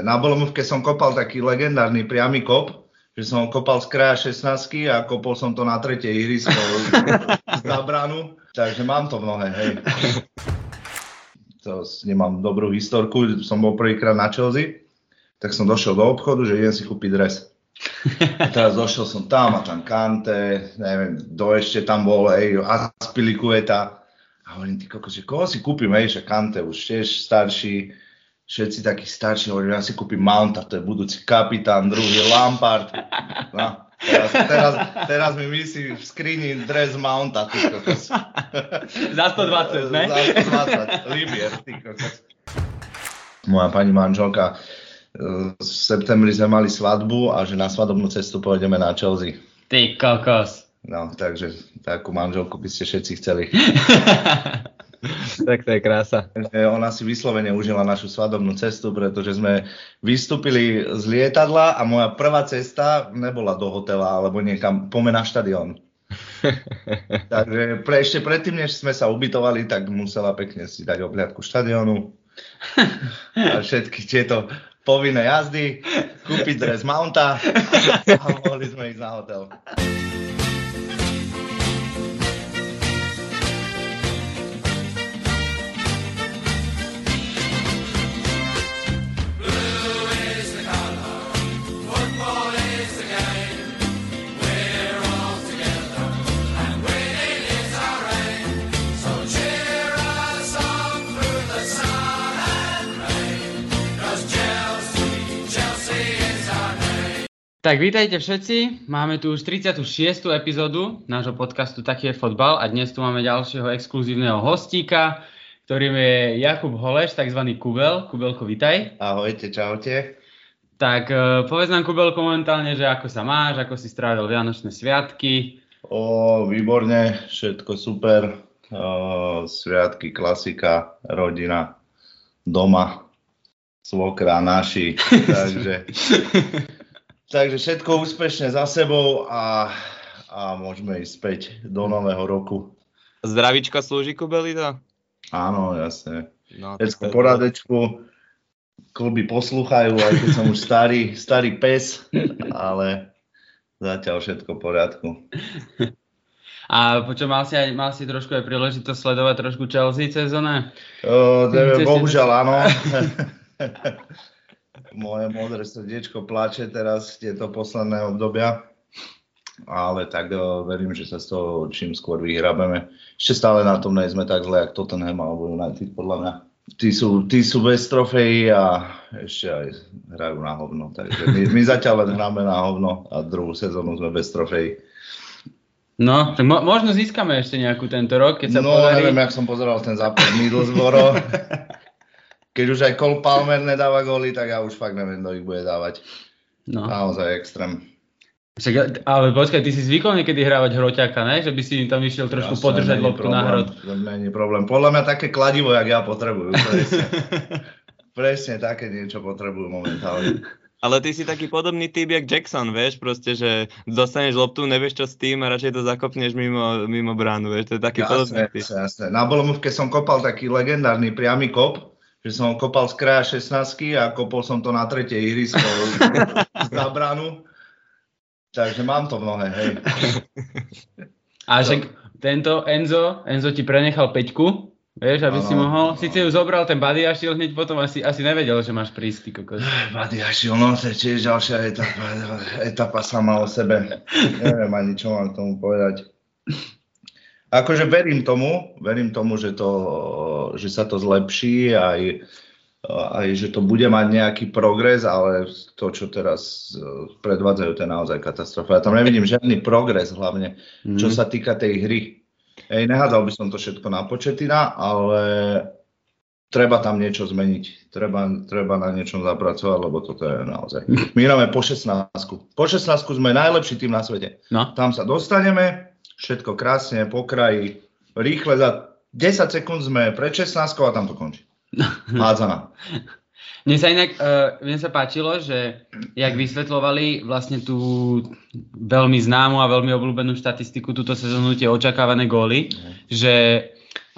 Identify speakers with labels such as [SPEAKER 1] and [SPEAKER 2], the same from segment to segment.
[SPEAKER 1] jasné. Na Bolomovke som kopal taký legendárny priamy kop, že som kopal z kraja 16 a kopol som to na tretej ihrisko z bránu, takže mám to mnohé, hej. To nemám dobrú historku, som bol prvýkrát na Chelsea, tak som došiel do obchodu, že idem si kúpiť dres. A teraz došiel som tam a tam Kante, neviem, do ešte tam bol, ej, Aspilicueta. A hovorím, ty kokos, že koho si kúpim, ej, že Kante už tiež starší, všetci takí starší, hovorím, ja si kúpim Mounta, to je budúci kapitán, druhý Lampard. No, teraz, teraz, teraz mi myslí v skrini dres Mounta, ty kokos.
[SPEAKER 2] Za 120, ne?
[SPEAKER 1] Za 120, Libier, ty kokos. Moja pani manželka, e, v septembri sme mali svadbu a že na svadobnú cestu pôjdeme na Chelsea.
[SPEAKER 2] Ty kokos.
[SPEAKER 1] No, takže takú manželku by ste všetci chceli.
[SPEAKER 3] tak to je krása.
[SPEAKER 1] Ona si vyslovene užila našu svadobnú cestu, pretože sme vystúpili z lietadla a moja prvá cesta nebola do hotela alebo niekam, pome na štadión. Takže pre, ešte predtým, než sme sa ubytovali, tak musela pekne si dať obľadku štadiónu a všetky tieto povinné jazdy, kúpiť dres Mounta a mohli sme ísť na hotel.
[SPEAKER 2] Tak vítajte všetci, máme tu už 36. epizódu nášho podcastu Taký je fotbal a dnes tu máme ďalšieho exkluzívneho hostíka, ktorým je Jakub Holeš, tzv. Kubel. Kubelko, vítaj.
[SPEAKER 1] Ahojte, čaute.
[SPEAKER 2] Tak uh, povedz nám Kubelko momentálne, že ako sa máš, ako si strávil Vianočné sviatky.
[SPEAKER 1] O, výborne, všetko super. O, sviatky, klasika, rodina, doma, svokra, naši, takže Takže všetko úspešne za sebou a, a môžeme ísť späť do nového roku.
[SPEAKER 3] Zdravička slúži Kubelita?
[SPEAKER 1] Áno, jasne. No, Všetko poradečku, kluby poslúchajú, aj keď som už starý, starý pes, ale zatiaľ všetko v poriadku.
[SPEAKER 2] A počo, mal si, aj, mal si trošku aj príležitosť sledovať trošku Chelsea sezóne?
[SPEAKER 1] bohužiaľ áno. moje modré srdiečko plače teraz tieto posledné obdobia, ale tak uh, verím, že sa z toho čím skôr vyhrabeme. Ešte stále na tom nejsme tak zle, ako Tottenham alebo United, podľa mňa. Tí sú, tí sú bez trofejí a ešte aj hrajú na hovno. Takže my, my zatiaľ len hráme na hovno a druhú sezónu sme bez trofejí.
[SPEAKER 2] No, tak mo- možno získame ešte nejakú tento rok, keď sa
[SPEAKER 1] no,
[SPEAKER 2] podarí.
[SPEAKER 1] neviem, jak som pozeral ten zápas Middlesbrough. keď už aj Cole Palmer nedáva góly, tak ja už fakt neviem, kto ich bude dávať. No. Naozaj extrém.
[SPEAKER 2] Však, ale počkaj, ty si zvykol niekedy hrávať hroťaka, ne? Že by si im tam išiel trošku Jasne, podržať loptu na hrot.
[SPEAKER 1] Není problém. Podľa mňa také kladivo, jak ja potrebujú. Presne, presne také niečo potrebujú momentálne.
[SPEAKER 3] Ale ty si taký podobný typ jak Jackson, vieš, proste, že dostaneš loptu, nevieš čo s tým a radšej to zakopneš mimo, mimo bránu, vieš, to je taký jasne, podobný typ.
[SPEAKER 1] Jasne, jasne. Na Bolomovke som kopal taký legendárny priamy kop, že som kopal z kraja 16 a kopol som to na tretej ihrisko za bránu. Takže mám to mnohé, hej.
[SPEAKER 2] A že tento Enzo, Enzo ti prenechal peťku, vieš, aby ano, si mohol, ano. síce ju zobral ten Buddy Ashil hneď potom asi, asi nevedel, že máš prísť, ty kokos.
[SPEAKER 1] Buddy Ashil, no to je tiež ďalšia etapa, etapa sama o sebe. Neviem ani, čo mám k tomu povedať. Akože verím tomu, verím tomu, že, to, že sa to zlepší aj, aj že to bude mať nejaký progres, ale to, čo teraz e, predvádzajú, to je naozaj katastrofa. Ja tam nevidím žiadny progres hlavne, mm. čo mhm. sa týka tej hry. Ej, nehádal by som to všetko na početina, ale treba tam niečo zmeniť. Treba, treba na niečom zapracovať, lebo toto je naozaj. My hráme po 16. Po 16 sme najlepší tým na svete. No. Tam sa dostaneme, všetko krásne, po kraji, rýchle, za 10 sekúnd sme pred 16 a tam to končí. Hádzana.
[SPEAKER 2] Mne sa inak, uh, mne sa páčilo, že jak vysvetľovali vlastne tú veľmi známu a veľmi obľúbenú štatistiku túto sezónu tie očakávané góly, mm. že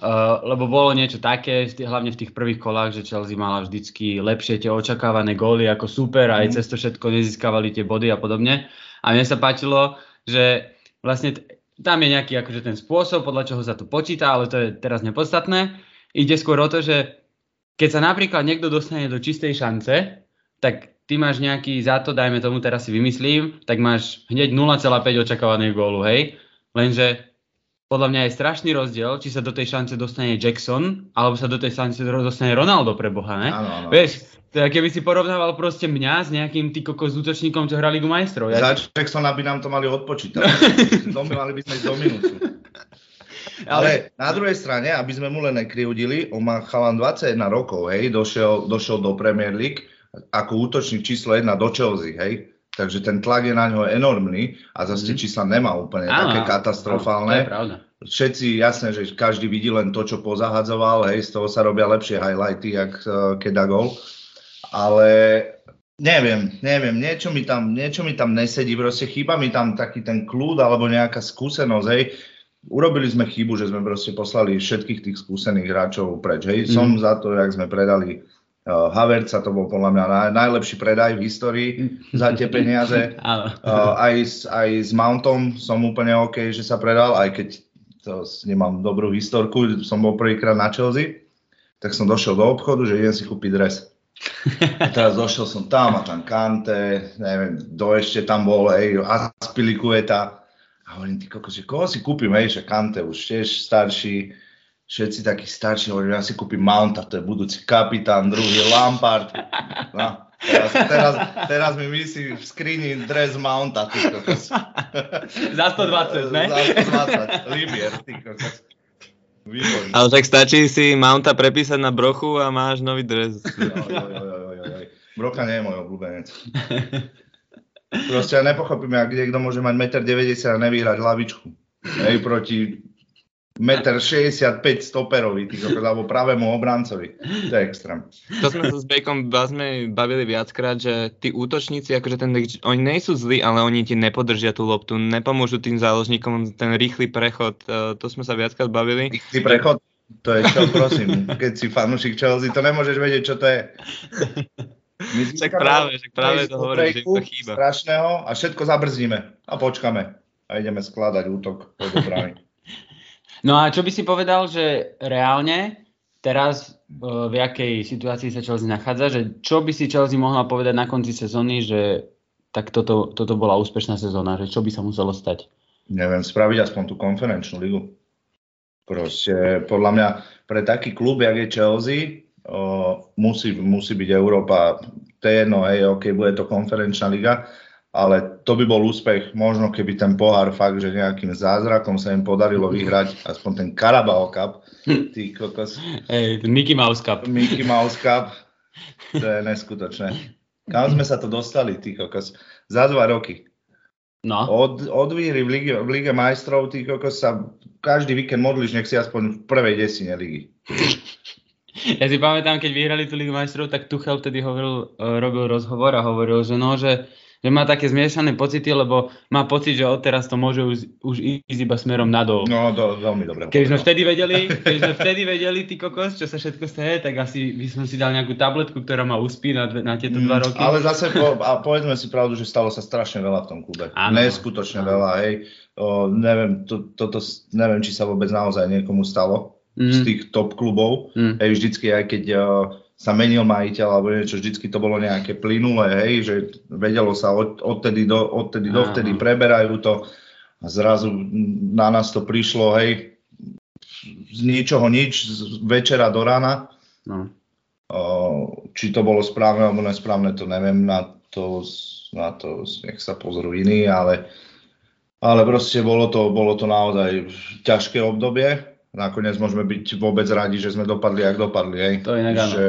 [SPEAKER 2] Uh, lebo bolo niečo také, hlavne v tých prvých kolách, že Chelsea mala vždycky lepšie tie očakávané góly ako super a aj mm. cez to všetko nezískavali tie body a podobne. A mne sa páčilo, že vlastne t- tam je nejaký akože ten spôsob, podľa čoho sa to počíta, ale to je teraz nepodstatné. Ide skôr o to, že keď sa napríklad niekto dostane do čistej šance, tak ty máš nejaký za to, dajme tomu teraz si vymyslím, tak máš hneď 0,5 očakávaného gólu, hej? Lenže podľa mňa je strašný rozdiel, či sa do tej šance dostane Jackson, alebo sa do tej šance dostane Ronaldo pre Boha, ne?
[SPEAKER 1] Áno, áno.
[SPEAKER 2] Vieš, je, keby si porovnával proste mňa s nejakým ty kokos útočníkom, čo hrá Ligu majstrov. Ja...
[SPEAKER 1] Za Jacksona by nám to mali odpočítať. Domy mali by sme ísť do minútu. Ale na druhej strane, aby sme mu len nekryudili, on má chalan 21 rokov, hej, došiel, došiel do Premier League ako útočník číslo 1 do Chelsea, hej. Takže ten tlak je na ňo enormný a zase mm. čísla nemá úplne áno, také katastrofálne.
[SPEAKER 2] Áno, to je pravda.
[SPEAKER 1] Všetci, jasné, že každý vidí len to, čo pozahadzoval, hej, z toho sa robia lepšie highlighty, jak uh, keď dá gol. Ale neviem, neviem, niečo mi tam, niečo mi tam nesedí, proste chýba mi tam taký ten kľud alebo nejaká skúsenosť, hej. Urobili sme chybu, že sme proste poslali všetkých tých skúsených hráčov preč, hej. Mm. Som za to, jak sme predali Havertza to bol podľa mňa naj, najlepší predaj v histórii za tie peniaze. uh, aj, s, aj s Mountom som úplne OK, že sa predal, aj keď to nemám dobrú historku, som bol prvýkrát na Chelsea, tak som došiel do obchodu, že idem si kúpiť dres. A teraz došiel som tam a tam Kante, neviem, do ešte tam bol, ej, Aspilicueta. A hovorím, ty kokos, že koho si kúpim, ej, že Kante už tiež starší, všetci takí starší, hovorím, ja si kúpim Mounta, to je budúci kapitán, druhý Lampard. No, teraz, teraz, teraz mi myslí v skrini dres Mounta, ty kokos.
[SPEAKER 2] Za 120, ne?
[SPEAKER 1] Za 120, Libier, ty kokos. Výborný.
[SPEAKER 3] Ale tak stačí si Mounta prepísať na brochu a máš nový dres.
[SPEAKER 1] Jo, jo, jo, jo, jo, jo. Brocha nie je môj obľúbenec. Proste ja nepochopím, ak niekto môže mať 1,90 m a nevyhrať hlavičku. Hej, proti 1,65 m stoperovi, alebo pravému obrancovi. To je extrém.
[SPEAKER 3] To sme sa s Bejkom sme bavili viackrát, že tí útočníci, akože ten, oni nie sú zlí, ale oni ti nepodržia tú loptu, nepomôžu tým záložníkom ten rýchly prechod, e, to sme sa viackrát bavili.
[SPEAKER 1] Rýchly prechod? To je čo, prosím, keď si fanúšik Chelsea, to nemôžeš vedieť, čo to je.
[SPEAKER 3] My však práve, však práve to hovorím, že to chýba.
[SPEAKER 1] Strašného a všetko zabrzdíme a počkame a ideme skladať útok do brány.
[SPEAKER 2] No a čo by si povedal, že reálne teraz e, v jakej situácii sa Chelsea nachádza, že čo by si Chelsea mohla povedať na konci sezóny, že tak toto, toto bola úspešná sezóna, že čo by sa muselo stať?
[SPEAKER 1] Neviem, spraviť aspoň tú konferenčnú ligu. Proste podľa mňa pre taký klub, jak je Chelsea, o, musí, musí byť Európa. To je jedno, hej, ok, bude to konferenčná liga, ale to by bol úspech, možno keby ten pohár fakt, že nejakým zázrakom sa im podarilo vyhrať aspoň ten Carabao Cup, ty kokos.
[SPEAKER 2] Hey, Mickey Mouse Cup.
[SPEAKER 1] Mickey Mouse Cup, to je neskutočné. Kam sme sa to dostali, ty kokos? Za dva roky.
[SPEAKER 2] No.
[SPEAKER 1] Od, od výhry v Lige, v Lige majstrov, ty kokos sa každý víkend modlíš, nech si aspoň v prvej desine ligy.
[SPEAKER 2] Ja si pamätám, keď vyhrali tú Ligu majstrov, tak Tuchel vtedy hovoril, e, robil rozhovor a hovoril, že no, že že má také zmiešané pocity, lebo má pocit, že odteraz to môže už, už ísť iba smerom nadol.
[SPEAKER 1] No, to veľmi dobre.
[SPEAKER 2] Keby sme vtedy vedeli, keby sme vtedy vedeli, ty kokos, čo sa všetko stane, tak asi by som si dal nejakú tabletku, ktorá ma uspí na, na tieto mm, dva roky.
[SPEAKER 1] Ale zase, po, a povedzme si pravdu, že stalo sa strašne veľa v tom klube. Áno. Neskutočne áno. veľa, hej. O, neviem, to, toto, neviem, či sa vôbec naozaj niekomu stalo mm. z tých top klubov. Mm. Hej, vždycky, aj keď sa menil majiteľ alebo niečo, vždycky to bolo nejaké plynulé, hej, že vedelo sa od, odtedy, do, odtedy do vtedy preberajú to a zrazu na nás to prišlo, hej, z ničoho nič, z večera do rána. No. Či to bolo správne alebo nesprávne, to neviem, na to, na to nech sa pozrú iní, ale, ale proste bolo to, bolo to naozaj ťažké obdobie nakoniec môžeme byť vôbec radi, že sme dopadli, ak dopadli. Hej.
[SPEAKER 2] To je
[SPEAKER 1] že,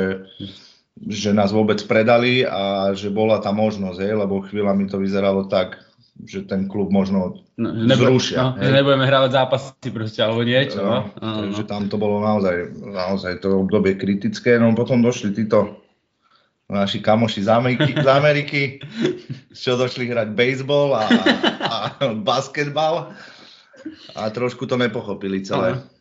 [SPEAKER 1] že nás vôbec predali a že bola tá možnosť, hej, lebo chvíľami to vyzeralo tak, že ten klub možno no, zrušia. No,
[SPEAKER 2] že nebudeme hrávať zápasy proste, alebo niečo. No,
[SPEAKER 1] no. Takže tam to bolo naozaj, naozaj to obdobie kritické, no potom došli títo naši kamoši z Ameriky, z Ameriky čo došli hrať baseball a, a basketbal a trošku to nepochopili celé. Aha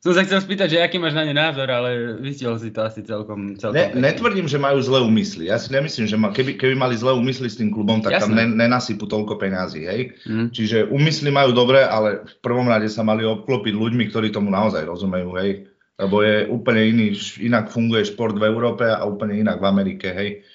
[SPEAKER 2] Som sa chcel spýtať, že aký máš na ne názor, ale vystihol si to asi celkom... celkom
[SPEAKER 1] ne, netvrdím, že majú zlé úmysly. Ja si nemyslím, že ma, keby, keby mali zlé úmysly s tým klubom, tak Jasné. tam ne, nenasypú toľko peňazí. Hej? Mm. Čiže úmysly majú dobré, ale v prvom rade sa mali obklopiť ľuďmi, ktorí tomu naozaj rozumejú. Hej? Lebo je úplne iný, inak funguje šport v Európe a úplne inak v Amerike. Hej?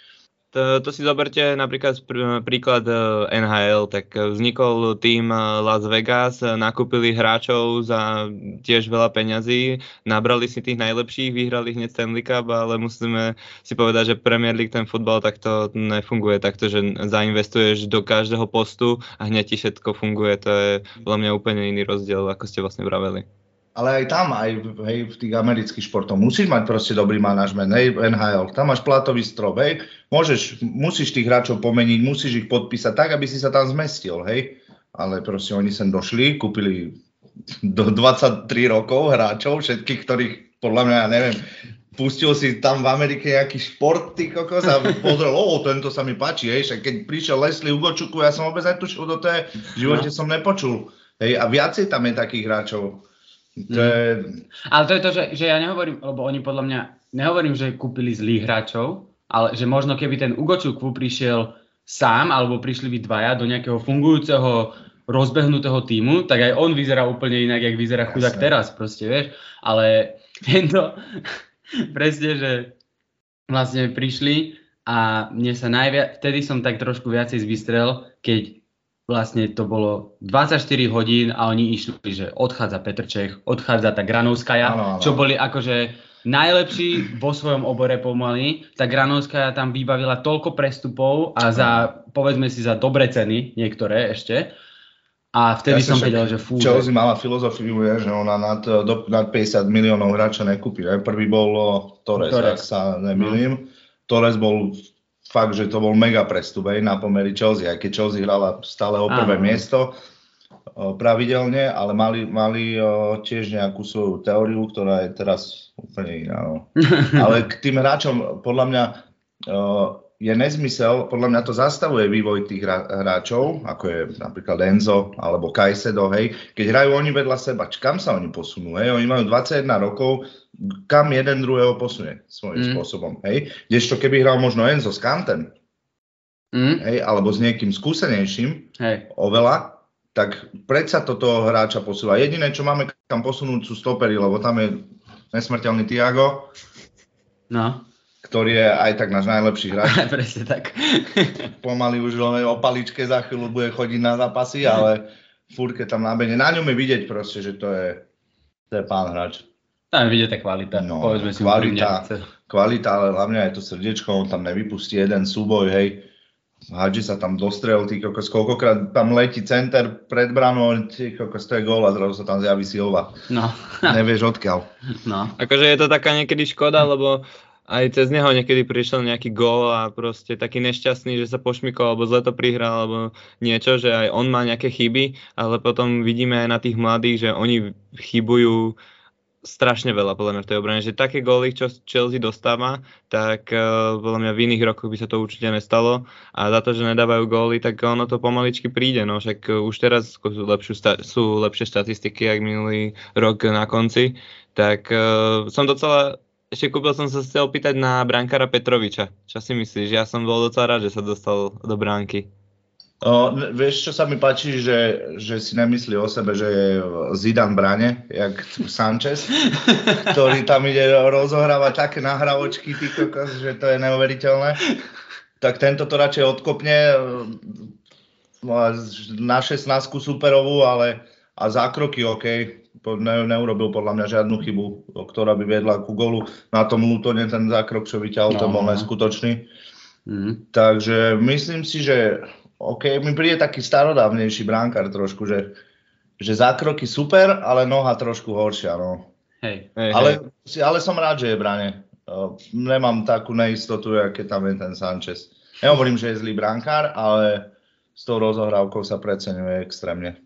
[SPEAKER 3] To, to si zoberte napríklad príklad e, NHL, tak vznikol tým e, Las Vegas, nakúpili hráčov za tiež veľa peňazí, nabrali si tých najlepších, vyhrali hneď Stanley Cup, ale musíme si povedať, že Premier League ten futbal takto nefunguje takto, že zainvestuješ do každého postu a hneď ti všetko funguje. To je podľa mňa úplne iný rozdiel, ako ste vlastne vraveli
[SPEAKER 1] ale aj tam, aj hej, v tých amerických športoch. Musíš mať proste dobrý manažment, hej, NHL, tam máš platový strop, hej, môžeš, musíš tých hráčov pomeniť, musíš ich podpísať tak, aby si sa tam zmestil, hej, ale proste oni sem došli, kúpili do 23 rokov hráčov, všetkých, ktorých podľa mňa, ja neviem, pustil si tam v Amerike nejaký šport, ty kokos, a pozrel, o, tento sa mi páči, hej, však keď prišiel Leslie Ugočuku, ja som vôbec netušil do tej, v živote no. som nepočul, hej, a viacej tam je takých hráčov,
[SPEAKER 2] to je... Ale to je to, že, že ja nehovorím, lebo oni podľa mňa, nehovorím, že kúpili zlých hráčov, ale že možno keby ten Ugočukwu prišiel sám, alebo prišli by dvaja do nejakého fungujúceho rozbehnutého týmu, tak aj on vyzerá úplne inak, jak vyzerá chudák teraz, proste, vieš. Ale tento, presne, že vlastne prišli a mne sa najviac, vtedy som tak trošku viacej zbystrel, keď vlastne to bolo 24 hodín a oni išli, že odchádza Petr Čech, odchádza tá Granovskaja, ano, ano. čo boli akože najlepší vo svojom obore pomaly. Tá Granovskaja tam vybavila toľko prestupov a za, povedzme si, za dobre ceny, niektoré ešte. A vtedy ja som vedel, že fú.
[SPEAKER 1] Chelsea mala filozofiu, je, že ona nad, do, nad 50 miliónov hráča nekúpi. Prvý bol Torres, Torres. ak sa nemýlim. No. Torres bol fakt, že to bol mega prestup aj na pomery Chelsea, aj keď Chelsea hrala stále o prvé Áno. miesto pravidelne, ale mali, mali tiež nejakú svoju teóriu, ktorá je teraz úplne iná. No. ale k tým hráčom, podľa mňa, je nezmysel, podľa mňa to zastavuje vývoj tých hráčov, ako je napríklad Enzo alebo Kajsedo, hej, keď hrajú oni vedľa seba, kam sa oni posunú, hej, oni majú 21 rokov, kam jeden druhého posunie svojím mm. spôsobom, hej, kdežto keby hral možno Enzo s Kantem, mm. hej, alebo s niekým skúsenejším, hej. oveľa, tak predsa toto hráča posúva. Jediné, čo máme kam posunúť, sú stopery, lebo tam je nesmrteľný Tiago. No ktorý je aj tak náš najlepší hráč.
[SPEAKER 2] Presne tak.
[SPEAKER 1] Pomaly už len o paličke za chvíľu bude chodiť na zápasy, ale fúrke tam nábene. Na ňom je vidieť proste, že to je, to je pán hráč.
[SPEAKER 2] Tam je vidieť tá kvalita, no, povedzme si
[SPEAKER 1] kvalita, kvalita, ale hlavne aj to srdiečko, on tam nevypustí jeden súboj, hej. Hadži sa tam dostrel, ty kokos, koľkokrát tam letí center pred branou, ty kokos, to je gól a zrazu sa tam zjaví Silva. No. Nevieš odkiaľ.
[SPEAKER 3] No. Akože je to taká niekedy škoda, lebo aj cez neho niekedy prišiel nejaký gól a proste taký nešťastný, že sa pošmykol alebo zle to prihral alebo niečo, že aj on má nejaké chyby, ale potom vidíme aj na tých mladých, že oni chybujú strašne veľa podľa mňa v tej obrane, že také góly, čo Chelsea dostáva, tak uh, podľa mňa v iných rokoch by sa to určite nestalo a za to, že nedávajú góly, tak ono to pomaličky príde, no však uh, už teraz sú, lepšiu, sú lepšie štatistiky, jak minulý rok na konci, tak uh, som docela ešte kúpil som sa chcel opýtať na brankára Petroviča. Čo si myslíš? Ja som bol docela rád, že sa dostal do bránky.
[SPEAKER 1] O, vieš, čo sa mi páči, že, že si nemyslí o sebe, že je Zidane brane, jak Sanchez, ktorý tam ide rozohrávať také nahravočky, že to je neuveriteľné. Tak tento to radšej odkopne na 16 superovú, ale a zákroky OK, ne, neurobil podľa mňa žiadnu chybu, ktorá by viedla ku golu. Na tom Lutone ten zákrok, čo vyťahol, no, to bol no. neskutočný. Mm. Takže myslím si, že OK, mi príde taký starodávnejší bránkar trošku, že, že zákroky super, ale noha trošku horšia. No. Hej, hej, ale, hej. ale som rád, že je brane. Nemám takú neistotu, aké tam je ten Sanchez. Nehovorím, že je zlý brankár, ale s tou rozohrávkou sa preceňuje extrémne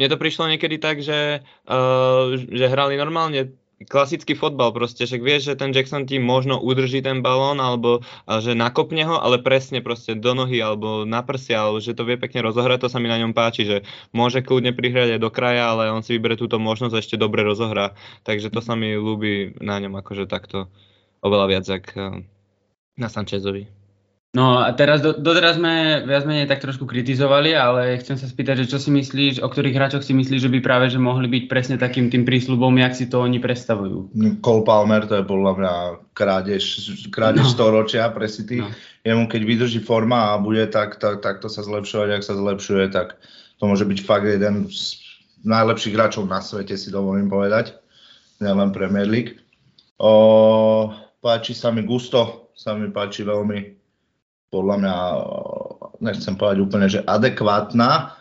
[SPEAKER 3] mne to prišlo niekedy tak, že, uh, že hrali normálne klasický fotbal proste, však vieš, že ten Jackson ti možno udrží ten balón, alebo že nakopne ho, ale presne proste do nohy, alebo na prsia, alebo že to vie pekne rozohrať, to sa mi na ňom páči, že môže kľudne prihrať aj do kraja, ale on si vybere túto možnosť a ešte dobre rozohrá. Takže to sa mi ľúbi na ňom akože takto oveľa viac, ako eh, na Sanchezovi.
[SPEAKER 2] No a teraz, do, doteraz sme viac menej tak trošku kritizovali, ale chcem sa spýtať, že čo si myslíš, o ktorých hráčoch si myslíš, že by práve že mohli byť presne takým tým prísľubom, jak si to oni predstavujú?
[SPEAKER 1] Cole Palmer, to je podľa mňa krádež, krádež no. storočia pre City. No. Jemu keď vydrží forma a bude tak, tak, tak to sa zlepšovať, ak sa zlepšuje, tak to môže byť fakt jeden z najlepších hráčov na svete, si dovolím povedať. Nielen Premier League. O, páči sa mi Gusto, sa mi páči veľmi podľa mňa, nechcem povedať úplne, že adekvátna,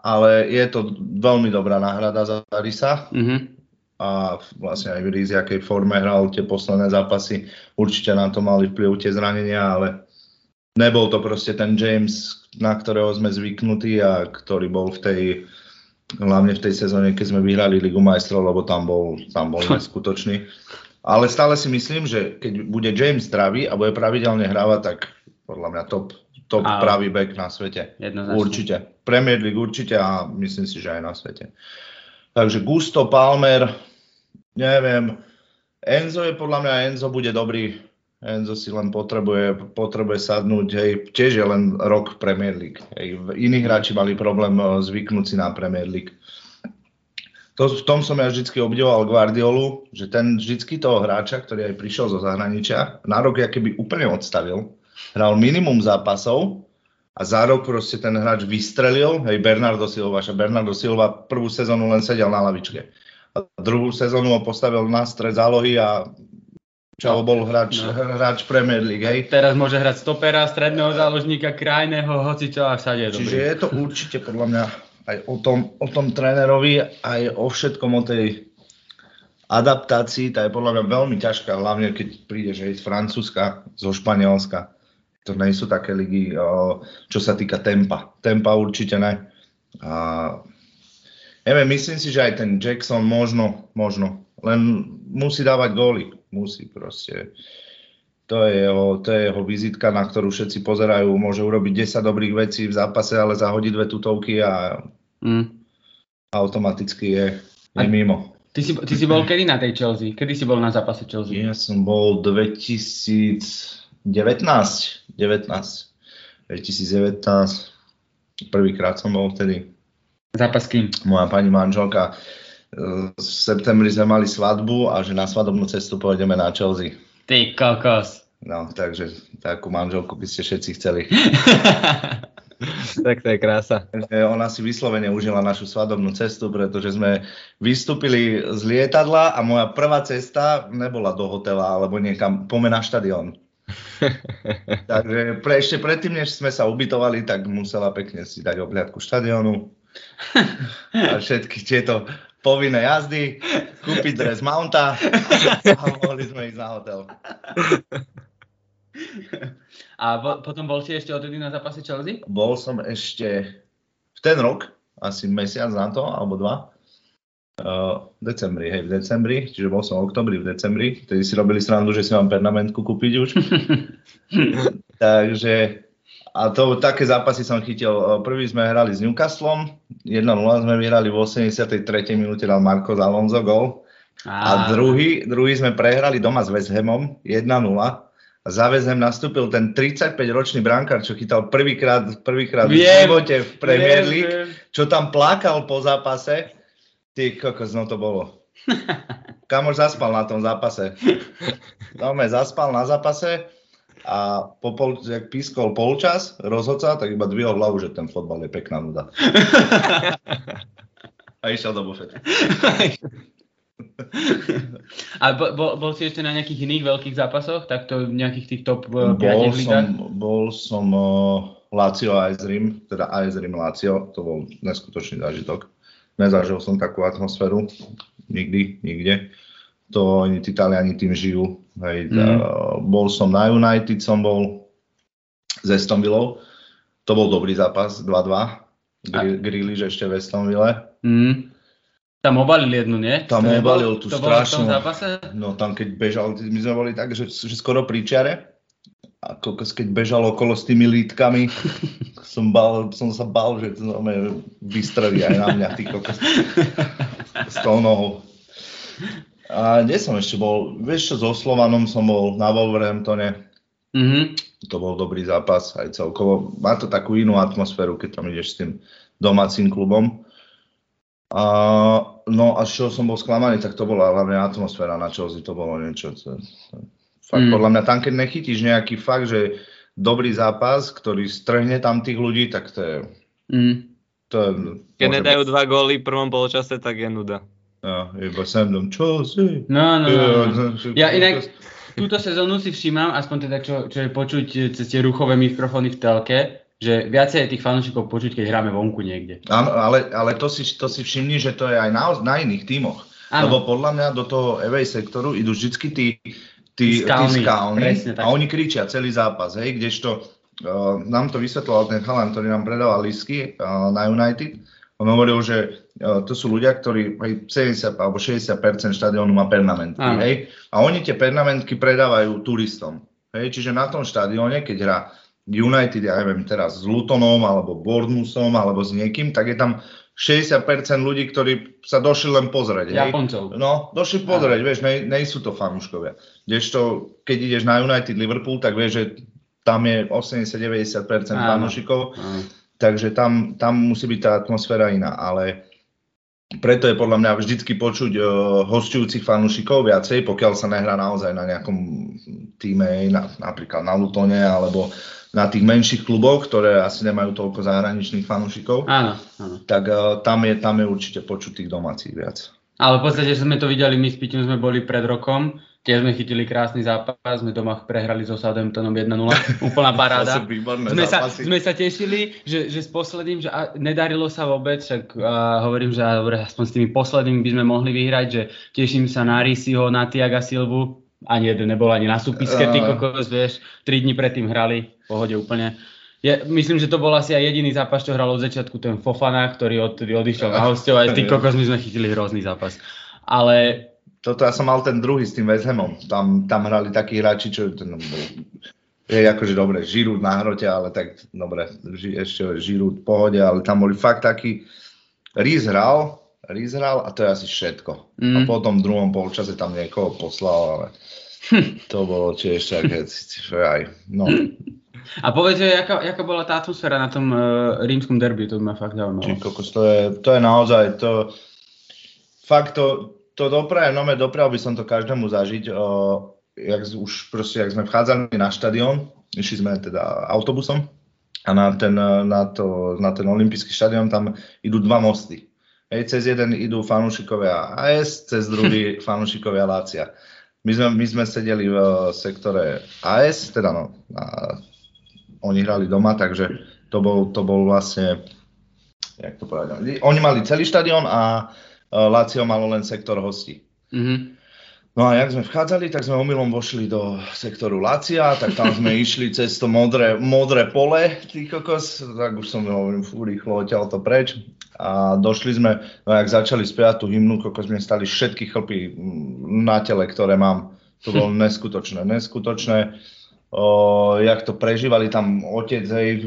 [SPEAKER 1] ale je to veľmi dobrá náhrada za Risa. Mm-hmm. A vlastne aj v Riz, akej forme hral tie posledné zápasy, určite na to mali vplyv tie zranenia, ale nebol to proste ten James, na ktorého sme zvyknutí a ktorý bol v tej, hlavne v tej sezóne, keď sme vyhrali Ligu majstrov, lebo tam bol, tam bol neskutočný. Ale stále si myslím, že keď bude James zdravý a bude pravidelne hrávať, tak podľa mňa top, top a... pravý back na svete.
[SPEAKER 2] Jednoznačne.
[SPEAKER 1] Určite. Premier League určite a myslím si, že aj na svete. Takže Gusto, Palmer, neviem. Enzo je podľa mňa, Enzo bude dobrý. Enzo si len potrebuje, potrebuje sadnúť, hej, tiež je len rok Premier League. Hej. Iní hráči mali problém eh, zvyknúť si na Premier League. To, v tom som ja vždy obdivoval Guardiolu, že ten vždycky toho hráča, ktorý aj prišiel zo zahraničia, na rok keby úplne odstavil hral minimum zápasov a za rok proste ten hráč vystrelil, hej, Bernardo Silva, že Bernardo Silva prvú sezónu len sedel na lavičke. A druhú sezónu ho postavil na stred zálohy a čo no, bol hráč, no. hráč Premier League, hej.
[SPEAKER 2] Teraz môže hrať stopera, stredného záložníka, krajného, hoci čo a všade je
[SPEAKER 1] Čiže dobrý. je to určite podľa mňa aj o tom, o tom trénerovi, aj o všetkom, o tej adaptácii, tá je podľa mňa veľmi ťažká, hlavne keď prídeš aj z Francúzska, zo Španielska to nie sú také ligy, čo sa týka tempa. Tempa určite ne. A neviem, myslím si, že aj ten Jackson možno, možno, len musí dávať góly. Musí proste. To je, jeho, to je jeho vizitka, na ktorú všetci pozerajú. Môže urobiť 10 dobrých vecí v zápase, ale zahodí dve tutovky a mm. automaticky je, je mimo.
[SPEAKER 2] Ty si, ty si bol kedy na tej Chelsea? Kedy si bol na zápase Chelsea?
[SPEAKER 1] Ja som bol 2000 19, 19, 2019, prvýkrát som bol vtedy.
[SPEAKER 2] Zápas kým?
[SPEAKER 1] Moja pani manželka, v septembri sme mali svadbu a že na svadobnú cestu pôjdeme na Chelsea.
[SPEAKER 2] Ty kokos.
[SPEAKER 1] No, takže takú manželku by ste všetci chceli.
[SPEAKER 3] tak to je krása.
[SPEAKER 1] Ona si vyslovene užila našu svadobnú cestu, pretože sme vystúpili z lietadla a moja prvá cesta nebola do hotela alebo niekam, pome na štadión. Takže pre, ešte predtým, než sme sa ubytovali, tak musela pekne si dať obhľadku štadionu a všetky tieto povinné jazdy, kúpiť dres Mounta a mohli sme ísť na hotel.
[SPEAKER 2] A bo, potom bol si ešte odtedy na zápase Chelsea?
[SPEAKER 1] Bol som ešte v ten rok, asi mesiac na to, alebo dva. Uh, decembri, hej, v decembri, čiže bol som v oktobri, v decembri, vtedy si robili srandu, že si mám pernamentku kúpiť už. Takže, a to také zápasy som chytil. Prvý sme hrali s Newcastlom, 1-0 sme vyhrali v 83. minúte, dal Marko Alonso gol. A, a druhý, druhý sme prehrali doma s West Hamom 1-0 a za West Ham nastúpil ten 35-ročný brankár, čo chytal prvýkrát, prvýkrát v živote v Premier League, čo tam plakal po zápase Ty kokos, no to bolo. Kamoš zaspal na tom zápase. No, zaspal na zápase a po pol, jak pískol polčas, rozhodca, tak iba dvihol hlavu, že ten fotbal je pekná nuda. a išiel do bufetu.
[SPEAKER 2] a bol, bol si ešte na nejakých iných veľkých zápasoch, takto v nejakých tých top
[SPEAKER 1] 5 bol som, bol som uh, Lazio AS Rim, teda AS Rim Lazio, to bol neskutočný zážitok. Nezažil som takú atmosféru nikdy, nikde. To oni tí Taliani tým žijú. Hej. Mm. Uh, bol som na United, som bol s Aston To bol dobrý zápas, 2-2. Gr- Griliš ešte v Aston Mm.
[SPEAKER 2] Tam obalil jednu, nie?
[SPEAKER 1] Tam
[SPEAKER 2] To
[SPEAKER 1] obalil tú
[SPEAKER 2] to bolo v tom
[SPEAKER 1] strašnú.
[SPEAKER 2] zápase?
[SPEAKER 1] No tam keď bežal, my sme boli tak, že, že skoro pri čiare. A kokos, keď bežal okolo s tými lítkami, som, bal, som sa bal, že to znamená, vystrelí aj na mňa, ty kokos. S tou nohou. A kde som ešte bol? Vieš čo, so Slovanom som bol na Wolverhamptone.
[SPEAKER 2] Mhm.
[SPEAKER 1] To bol dobrý zápas aj celkovo. Má to takú inú atmosféru, keď tam ideš s tým domácim klubom. A, no a čoho som bol sklamaný, tak to bola hlavne atmosféra na Chelsea, to bolo niečo. To, to, fakt,
[SPEAKER 2] Mm.
[SPEAKER 1] podľa mňa tam, keď nechytíš nejaký fakt, že dobrý zápas, ktorý strhne tam tých ľudí, tak to je...
[SPEAKER 2] Mhm.
[SPEAKER 1] To je
[SPEAKER 3] Keď nedajú
[SPEAKER 1] byť-
[SPEAKER 3] dva góly v prvom poločase, tak je nuda.
[SPEAKER 1] Ja, iba sem dom, čo si?
[SPEAKER 2] No, no, no, no.
[SPEAKER 1] Ja,
[SPEAKER 2] inak túto sezónu si všímam, aspoň teda čo, čo je počuť cez tie ruchové mikrofóny v telke, že viacej je tých fanúšikov počuť, keď hráme vonku niekde.
[SPEAKER 1] Áno, ale, ale to, si, to si všimni, že to je aj na, na iných tímoch.
[SPEAKER 2] Áno.
[SPEAKER 1] Lebo podľa mňa do toho away sektoru idú vždycky tí, tí, tí
[SPEAKER 2] Skalní,
[SPEAKER 1] skalní
[SPEAKER 2] presne tak.
[SPEAKER 1] a oni kričia celý zápas, hej, kdežto uh, nám to vysvetloval ten chalan, ktorý nám predával lístky uh, na United. On hovoril, že uh, to sú ľudia, ktorí hej, 70 alebo 60% štadiónu má pernamentky,
[SPEAKER 2] Áno.
[SPEAKER 1] hej, a oni tie pernamentky predávajú turistom. Hej, čiže na tom štadióne, keď hrá United, ja neviem teraz s Lutonom, alebo Bournemouthom, alebo s niekým, tak je tam 60% ľudí, ktorí sa došli len pozrieť.
[SPEAKER 2] Japoncov.
[SPEAKER 1] No, došli pozrieť, vieš, ne, nejsú to fanúškovia. Kdežto, keď ideš na United Liverpool, tak vieš, že tam je 80-90%
[SPEAKER 2] Áno.
[SPEAKER 1] fanúšikov, takže tam, tam musí byť tá atmosféra iná, ale preto je podľa mňa vždycky počuť uh, hostujúcich fanúšikov viacej, pokiaľ sa nehrá naozaj na nejakom týme, na, napríklad na Lutone, alebo na tých menších kluboch, ktoré asi nemajú toľko zahraničných fanúšikov,
[SPEAKER 2] Áno, áno.
[SPEAKER 1] tak uh, tam, je, tam je určite počuť tých domácich viac.
[SPEAKER 2] Ale v podstate sme to videli, my s Piťom sme boli pred rokom, tiež sme chytili krásny zápas, sme doma prehrali so Southamptonom 1-0, úplná paráda. Sme sa, sme sa tešili, že, že s posledným, že a, nedarilo sa vôbec, však a, hovorím, že a, dobre, aspoň s tými poslednými by sme mohli vyhrať, že teším sa na Risiho, na Tiaga Silvu, ani jeden nebol ani na súpiske, ty kokos, vieš, 3 dní predtým hrali, v pohode úplne. Ja, myslím, že to bol asi aj jediný zápas, čo hral od začiatku ten Fofana, ktorý odtedy odišiel na hostov, aj ty kokos, my sme chytili hrozný zápas. Ale
[SPEAKER 1] Toto ja som mal ten druhý s tým West Hamom. Tam, tam hrali takí hráči, čo ten, je akože dobre, Žirút na hrote, ale tak dobre, ži, ešte Žirút v pohode, ale tam boli fakt takí, Rís hral, Rís hral a to je asi všetko. Mm. A potom v druhom polčase tam niekoho poslal, ale to bolo tiež také, aj, no.
[SPEAKER 2] a povedz, že jaká, jaká bola tá atmosféra na tom uh, rímskom derby, to by ma fakt zaujímalo.
[SPEAKER 1] Či kokos, to je, to je naozaj, to, fakt to, to doprajem, no doprial by som to každému zažiť, o, jak už proste, jak sme vchádzali na štadión, išli sme teda autobusom a na ten, na to, na ten olympijský štadión tam idú dva mosty. Hej, cez jeden idú fanúšikovia AS, cez druhý fanúšikovia Lácia. My sme, my sme sedeli v eh, sektore AS, teda no, a oni hrali doma, takže to bol, to bol vlastne, jak to povedať, oni mali celý štadión a uh, Lazio malo len sektor hostí.
[SPEAKER 2] Mhm.
[SPEAKER 1] No a jak sme vchádzali, tak sme omylom vošli do sektoru Lácia, tak tam sme išli cez to modré, modré pole, ty kokos, tak už som hovorím, fú, rýchlo odtiaľ to preč. A došli sme, no jak začali spievať tú hymnu, kokos, mne stali všetky chlpy mm, na tele, ktoré mám. To bolo neskutočné, neskutočné. O, jak to prežívali tam otec, hej,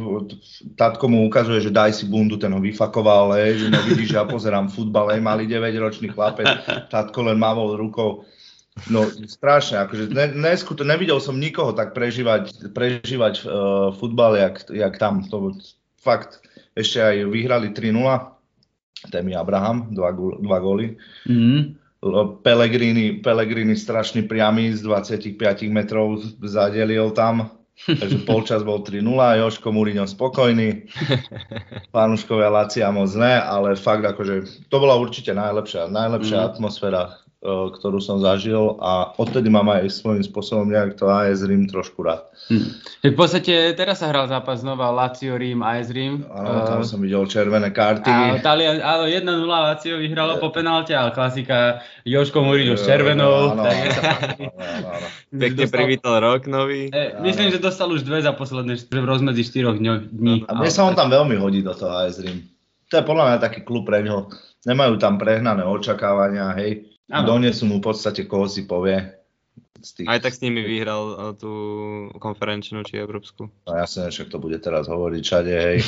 [SPEAKER 1] tatko mu ukazuje, že daj si bundu, ten ho vyfakoval, hej, že no vidíš, ja pozerám futbal, hej, malý 9-ročný chlapec, tatko len mávol rukou. No strašne, akože ne, neskuto, nevidel som nikoho tak prežívať, prežívať uh, futbal, jak, jak tam. To, fakt, ešte aj vyhrali 3-0, Temi Abraham, dva, dva góly. L- Pellegrini, Pellegrini strašný priamy z 25 metrov zadelil tam. Takže polčas bol 3-0, Joško Mourinho spokojný. Pánuškovia Lacia moc ne, ale fakt akože to bola určite najlepšia, najlepšia
[SPEAKER 2] Mm.
[SPEAKER 1] atmosféra, ktorú som zažil a odtedy mám aj svojím spôsobom nejak to AS Rím trošku rád.
[SPEAKER 2] Hm. Tak v podstate teraz sa hral zápas znova Lazio Rím, AS Rím.
[SPEAKER 1] Áno, tam
[SPEAKER 2] Eh,
[SPEAKER 1] som videl červené karty.
[SPEAKER 2] Talian, áno, 1-0 Lazio vyhralo po penalte, ale klasika Joško Mourinho s červenou.
[SPEAKER 1] Áno, áno.
[SPEAKER 3] Pekne privítal rok nový.
[SPEAKER 2] Eh, myslím, že dostal už dve za posledné v rozmedzi 4 dňo- dní.
[SPEAKER 1] A mne sa on tam veľmi hodí do toho AS Rím. To je podľa mňa taký klub pre ňoho. nemajú tam prehnané očakávania, hej.
[SPEAKER 2] Áno.
[SPEAKER 1] Donesú mu v podstate, koho si povie. Z tých,
[SPEAKER 3] Aj tak s nimi vyhral eh, tú konferenčnú či európsku.
[SPEAKER 1] No jasne, však to bude teraz hovoriť všade, hej.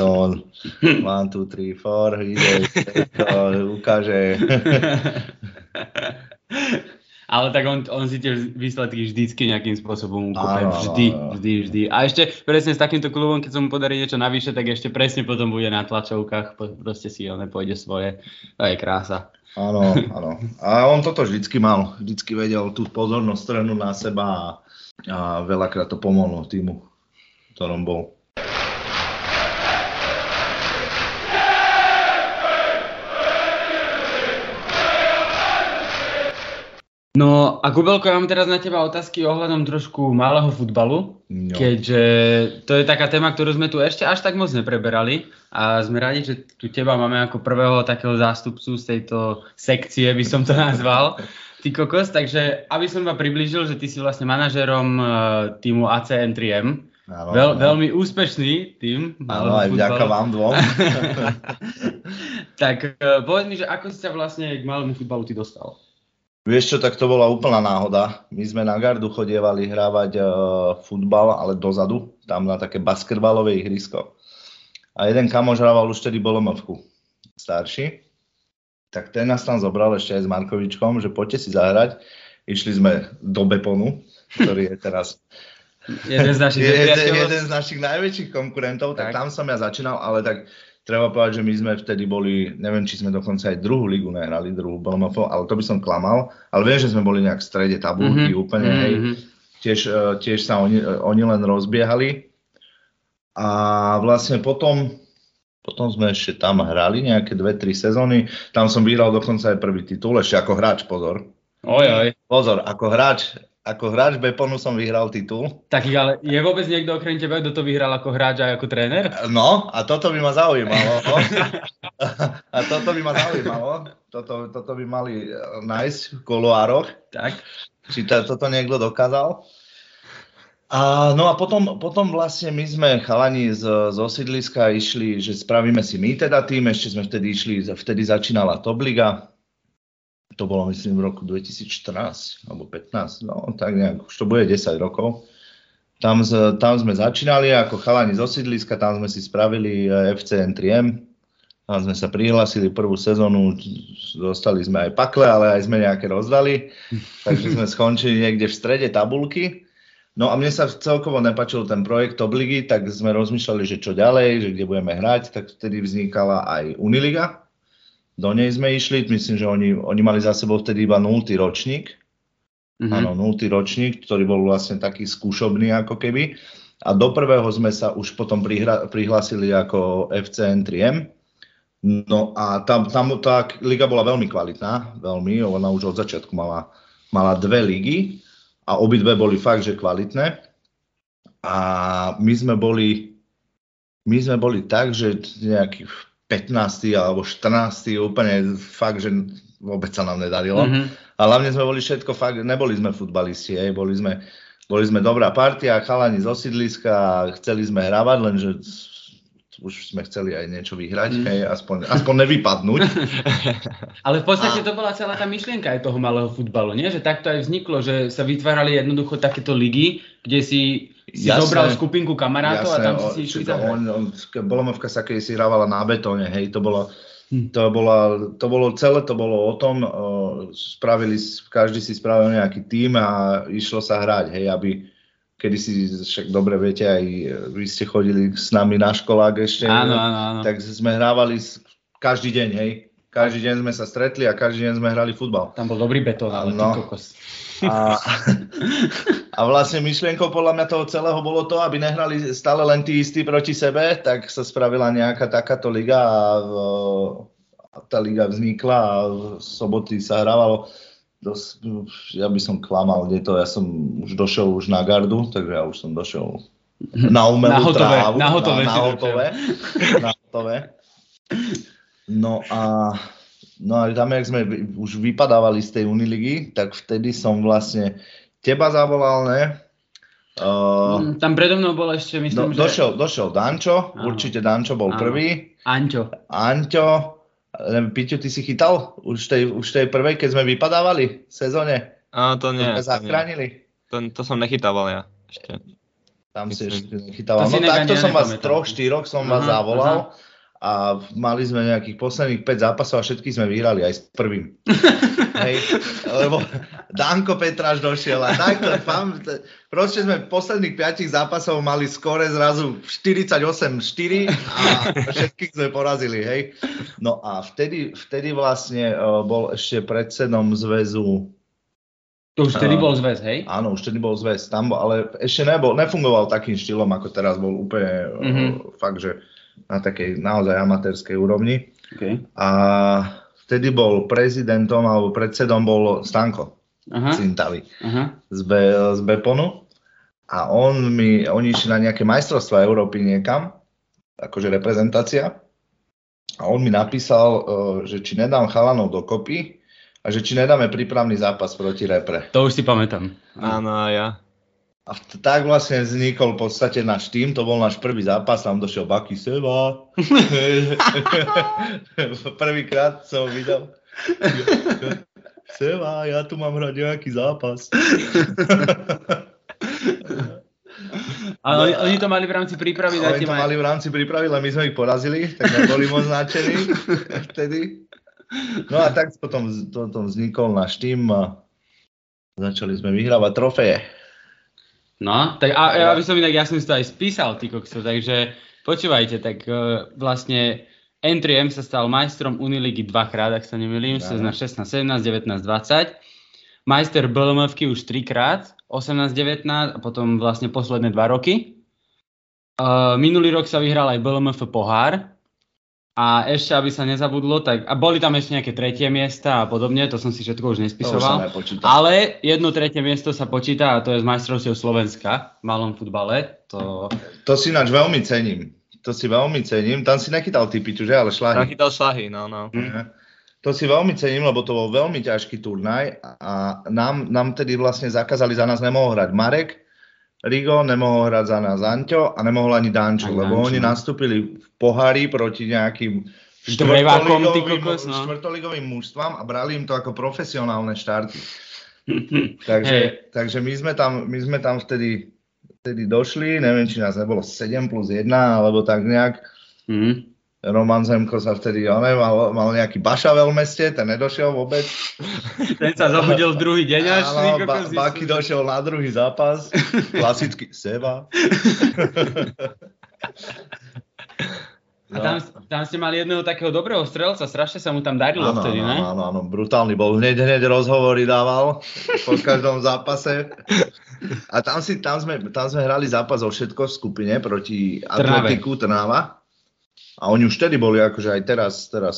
[SPEAKER 1] To on, one, two, three, four, ide, to ukáže.
[SPEAKER 2] Ale tak on, on si tie výsledky vždycky nejakým spôsobom
[SPEAKER 1] áno,
[SPEAKER 2] Vždy, vždy, vždy. A ešte presne s takýmto klubom, keď sa mu podarí niečo navyše, tak ešte presne potom bude na tlačovkách, proste si on pôjde svoje. To je krása.
[SPEAKER 1] Áno, áno. A on toto vždycky mal. Vždycky vedel tú pozornosť strhnúť na seba a, a veľakrát to pomohlo týmu, ktorom bol.
[SPEAKER 2] No a Kubelko, ja mám teraz na teba otázky ohľadom trošku malého futbalu,
[SPEAKER 1] No.
[SPEAKER 2] keďže to je taká téma, ktorú sme tu ešte až tak moc nepreberali a sme radi, že tu teba máme ako prvého takého zástupcu z tejto sekcie, by som to nazval. Ty kokos, takže aby som iba priblížil, že ty si vlastne manažerom eh, týmu ACN3M.
[SPEAKER 1] Áno,
[SPEAKER 2] Veľ,
[SPEAKER 1] áno.
[SPEAKER 2] veľmi úspešný tým.
[SPEAKER 1] Áno, aj vďaka vám dvom.
[SPEAKER 2] tak eh, povedz mi, že ako si sa vlastne k malému futbalu ty dostal?
[SPEAKER 1] Vieš čo, tak to bola úplná náhoda. My sme na gardu chodievali hrávať uh, futbal, ale dozadu, tam na také basketbalové ihrisko. A jeden kamoš hrával už tedy bolomovku, starší. Tak ten nás tam zobral ešte aj s Markovičkom, že poďte si zahrať. Išli sme do Beponu, ktorý je teraz
[SPEAKER 2] Jeden z našich
[SPEAKER 1] je, jeden, jeden z našich najväčších konkurentov, tak,
[SPEAKER 2] Tak.
[SPEAKER 1] tam som ja začínal, ale tak treba povedať, že my sme vtedy boli, neviem, či sme dokonca aj druhú ligu nehrali, druhú BLMF, ale to by som klamal, ale viem, že sme boli nejak v strede tabulky
[SPEAKER 2] Mhm,
[SPEAKER 1] úplne, hej,
[SPEAKER 2] mhm.
[SPEAKER 1] tiež, eh, tiež sa oni, eh, oni len rozbiehali. A vlastne potom, potom sme ešte tam hrali nejaké dve, tri sezóny, tam som vyhral dokonca aj prvý titul, ešte ako hráč, pozor.
[SPEAKER 2] Oj, oj.
[SPEAKER 1] Pozor, ako hráč, ako hráč Beponu som vyhral titul.
[SPEAKER 2] Tak ale je vôbec niekto okrem teba, kto to vyhral ako hráč a ako tréner?
[SPEAKER 1] No, a toto by ma zaujímalo. a toto by ma zaujímalo. Toto, toto by mali eh, nájsť v koloároch,
[SPEAKER 2] Tak.
[SPEAKER 1] či to, toto niekto dokázal. A, no a potom, potom vlastne my sme chalani z, z osídliska išli, že spravíme si my teda tým, ešte sme vtedy išli, vtedy začínala Top Liga. To bolo myslím v roku 2014 alebo 15, no tak nejak, už to bude 10 rokov. Tam, z, tam sme začínali ako chalani z osídliska, tam sme si spravili eh, FCN 3M. Tam sme sa prihlásili prvú sezónu, dostali sme aj pakle, ale aj sme nejaké rozdali. Takže sme skončili niekde v strede tabulky. No a mne sa celkovo nepačil ten projekt Top Ligy, tak sme rozmýšľali, že čo ďalej, že kde budeme hrať, tak vtedy vznikala aj Uniliga. Do nej sme išli, myslím, že oni, oni mali za sebou vtedy iba 0. ročník,
[SPEAKER 2] Mhm.
[SPEAKER 1] Áno, 0. ročník, ktorý bol vlastne taký skúšobný ako keby. A do prvého sme sa už potom prihra- prihlásili ako FCN 3M. No a tam, tam tá liga bola veľmi kvalitná, veľmi, ona už od začiatku mala, mala dve ligy a obidve boli fakt, že kvalitné. A my sme boli, my sme boli tak, že nejaký 15. alebo 14. úplne fakt, že vôbec sa nám nedarilo.
[SPEAKER 2] Mhm.
[SPEAKER 1] A hlavne sme boli všetko fakt, neboli sme futbalisti, hej, boli sme, boli sme dobrá partia, chalani z osídliska a chceli sme hravať, lenže už sme chceli aj niečo vyhrať,
[SPEAKER 2] Mm.
[SPEAKER 1] hej, aspoň, aspoň nevypadnúť.
[SPEAKER 2] Ale v podstate to bola celá tá myšlienka aj toho malého futbalu, nie? Že takto aj vzniklo, že sa vytvárali jednoducho takéto ligy, kde si, si
[SPEAKER 1] Jasné.
[SPEAKER 2] zobral skupinku kamarátov a tam si si išli zahrať.
[SPEAKER 1] on, on, Bolomovka sa keď si hrávala na betóne, hej, to bolo,
[SPEAKER 2] Hm.
[SPEAKER 1] to, bola, to bolo celé, to bolo o tom, o, spravili, každý si spravil nejaký tým a išlo sa hrať, hej, aby kedy si, však dobre viete, aj e, vy ste chodili s nami na školák ešte,
[SPEAKER 2] Áno, áno, áno.
[SPEAKER 1] tak sme hrávali každý deň, hej, každý deň sme sa stretli a každý deň sme hrali futbal.
[SPEAKER 2] Tam bol dobrý betón, ale
[SPEAKER 1] No.
[SPEAKER 2] ty kokos.
[SPEAKER 1] A, a vlastne myšlienkou podľa mňa toho celého bolo to, aby nehrali stále len tí istí proti sebe, tak sa spravila nejaká takáto liga a, a tá liga vznikla a v soboty sa hrávalo dosť, ja by som klamal, kde to, ja som už došiel už na gardu, takže ja už som došiel na umelú
[SPEAKER 2] Na hotové,
[SPEAKER 1] trávu.
[SPEAKER 2] na hotové
[SPEAKER 1] na, na hotové, na hotové. No a No a tam, jak sme už vypadávali z tej Uniligy, tak vtedy som vlastne teba zavolal, ne? Uh,
[SPEAKER 2] Tam predo mnou bol ešte,
[SPEAKER 1] do,
[SPEAKER 2] myslím, že...
[SPEAKER 1] došiel, došiel Dančo,
[SPEAKER 2] Áno.
[SPEAKER 1] určite Dančo bol
[SPEAKER 2] Áno.
[SPEAKER 1] prvý. Anťo, Neviem, Piťu, ty si chytal už tej, už tej prvej, keď sme vypadávali v sezóne?
[SPEAKER 3] A to nie,
[SPEAKER 1] to sme
[SPEAKER 3] to, nie.
[SPEAKER 1] zachránili?
[SPEAKER 3] To, to som nechytával ja ešte.
[SPEAKER 1] Tam si
[SPEAKER 3] Myslím.
[SPEAKER 1] ešte nechytával.
[SPEAKER 2] To si
[SPEAKER 1] No takto som vás, troch, štyroch som vás
[SPEAKER 2] Aha,
[SPEAKER 1] zavolal a mali sme nejakých posledných 5 zápasov a všetky sme vyhrali aj s prvým. Hej, lebo Danko Petráš došiel a takto, pam, t- proste sme v posledných 5 zápasov mali skore zrazu 48-4 a všetkých sme porazili, hej. No a vtedy, vtedy vlastne uh, bol ešte predsedom zväzu
[SPEAKER 2] To už vtedy
[SPEAKER 1] Áno.
[SPEAKER 2] bol zväz, hej?
[SPEAKER 1] Áno, už vtedy bol zväz, tam bol, ale ešte nebol, nefungoval takým štýlom, ako teraz bol úplne
[SPEAKER 2] Mhm.
[SPEAKER 1] mm-hmm. fakt, že na takej naozaj amatérskej úrovni.
[SPEAKER 2] Okay.
[SPEAKER 1] A vtedy bol prezidentom alebo predsedom bol Stanko
[SPEAKER 2] Aha,
[SPEAKER 1] Cintali
[SPEAKER 2] aha.
[SPEAKER 1] z, Be, z Beponu a on mi, oni išli na nejaké majstrovstvá Európy niekam, akože reprezentácia a on mi napísal, eh, že či nedám chalanov dokopy a že či nedáme prípravný zápas proti repre.
[SPEAKER 2] To už si pamätám.
[SPEAKER 3] Áno, ja.
[SPEAKER 1] A tak vlastne vznikol v podstate náš tým, to bol náš prvý zápas, tam došiel Baky Seba. Prvýkrát som ho videl. Seba, ja tu mám hrať nejaký zápas.
[SPEAKER 2] Ale oni, oni to mali v rámci prípravy
[SPEAKER 1] Oni to mali v rámci prípravy, len my sme ich porazili, tak neboli moc nadšení vtedy. No a tak potom, potom vznikol náš tým a začali sme vyhrávať trofeje.
[SPEAKER 2] No, tak a ja by som inak, ja som si to aj spísal, ty kokso, takže počúvajte, tak uh, vlastne N3M sa stal majstrom Uniligy dvakrát, ak sa nemýlim,
[SPEAKER 1] Áno.
[SPEAKER 2] sezóna 16, 17, 19, 20. Majster BLMFky už trikrát, 18, 19 a potom vlastne posledné dva roky. Uh, minulý rok sa vyhral aj BLMF pohár a ešte, aby sa nezabudlo, tak a boli tam ešte nejaké tretie miesta a podobne, to som si všetko už
[SPEAKER 1] už
[SPEAKER 2] nespisoval.
[SPEAKER 1] nepočíta.
[SPEAKER 2] Ale jedno tretie miesto sa počíta a to je z majstrovstiev Slovenska v malom futbale. To...
[SPEAKER 1] To si ináč veľmi cením. To si veľmi cením. Tam si nechytal ty piču, že? Ale šlahy.
[SPEAKER 3] chytal šlahy, no, no.
[SPEAKER 1] Mhm. To si veľmi cením, lebo to bol veľmi ťažký turnaj a nám, nám tedy vlastne zakázali, za nás nemohol hrať Marek, Rigo, nemohol hrať za nás Anťo a nemohol ani Dančo,
[SPEAKER 2] Ani
[SPEAKER 1] lebo
[SPEAKER 2] Dančo,
[SPEAKER 1] oni
[SPEAKER 2] no.
[SPEAKER 1] nastúpili v pohári proti nejakým štvrtoligovým,
[SPEAKER 2] no.
[SPEAKER 1] štvrtoligovým mužstvám a brali im to ako profesionálne štarty. Takže, takže my sme tam, my sme tam vtedy, vtedy došli, neviem, či nás nebolo 7 plus 1, alebo tak nejak.
[SPEAKER 2] Hm.
[SPEAKER 1] Roman Zemko sa vtedy, ja neviem, mal, mal nejaký bašavel v meste, ten nedošiel vôbec.
[SPEAKER 2] Ten sa zobudil v druhý deň až.
[SPEAKER 1] Áno, ba, Baky došiel na druhý zápas, klasický Seba.
[SPEAKER 2] A tam, tam ste mali jedného takého dobrého strelca, strašne sa mu tam darilo
[SPEAKER 1] Áno,
[SPEAKER 2] vtedy, ne?
[SPEAKER 1] áno, áno, brutálny bol, hneď, hneď rozhovory dával po každom zápase. A tam, si, tam, sme, tam sme hrali zápas o všetko v skupine proti. Atletiku Trnava. A oni už vtedy boli, akože aj teraz, teraz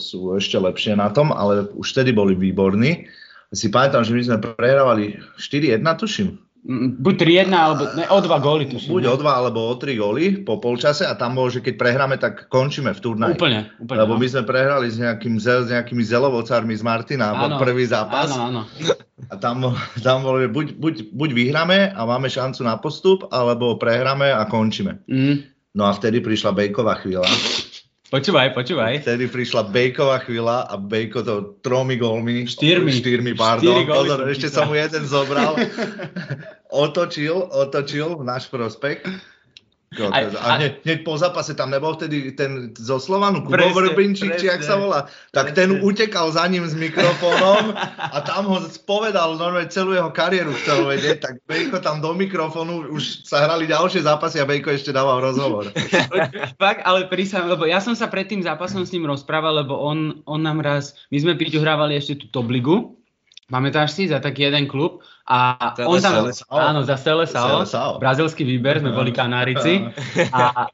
[SPEAKER 1] sú ešte lepšie na tom, ale už vtedy boli výborní. Si pamätám, že my sme prehrávali 4-1, tuším.
[SPEAKER 2] Mm, Buď 3-1, alebo ne, o dva góly tuším.
[SPEAKER 1] Buď o dva alebo o tri góly po polčase a tam bolo, že keď prehráme, tak končíme v turnaji.
[SPEAKER 2] Úplne, úplne.
[SPEAKER 1] Lebo
[SPEAKER 2] no.
[SPEAKER 1] my sme prehrali s, nejakým, s nejakými zelovocármi z Martina
[SPEAKER 2] Áno,
[SPEAKER 1] prvý zápas.
[SPEAKER 2] Áno, áno.
[SPEAKER 1] A tam, tam bolo, že buď, buď, buď vyhráme a máme šancu na postup, alebo prehráme a končíme.
[SPEAKER 2] Mm.
[SPEAKER 1] No a vtedy prišla Bejková chvíľa.
[SPEAKER 2] Počúvaj, počúvaj.
[SPEAKER 1] Vtedy prišla Bejková chvíľa a Bejko to tromi gólmi.
[SPEAKER 2] Štyrmi.
[SPEAKER 1] Štyrmi, pardon.
[SPEAKER 2] Štyri góly
[SPEAKER 1] Pozor, ešte som mu jeden zobral. otočil, otočil v náš prospekt. Jo, teda, a
[SPEAKER 2] a-
[SPEAKER 1] hneď, hneď po zápase tam nebol vtedy ten zo Slovanu, Kubo
[SPEAKER 2] Presne,
[SPEAKER 1] Vrbinčík, či jak
[SPEAKER 2] presne.
[SPEAKER 1] sa volá, tak ten utekal za ním s mikrofónom a tam ho spovedal normálne celú jeho kariéru chcel vedieť, tak Bejko tam do mikrofónu, už sa hrali ďalšie zápasy a Bejko ešte dával rozhovor.
[SPEAKER 2] Fakt, ale prísam, lebo ja som sa pred tým zápasom s ním rozprával, lebo on, on nám raz, my sme Piťu hrávali ešte tú Tobligu, pamätáš si, za taký jeden klub a
[SPEAKER 3] Seleção.
[SPEAKER 2] on tam,
[SPEAKER 1] Seleção.
[SPEAKER 2] áno, za Seleção,
[SPEAKER 1] Seleção.
[SPEAKER 2] brazilský výber, sme boli Kanárici a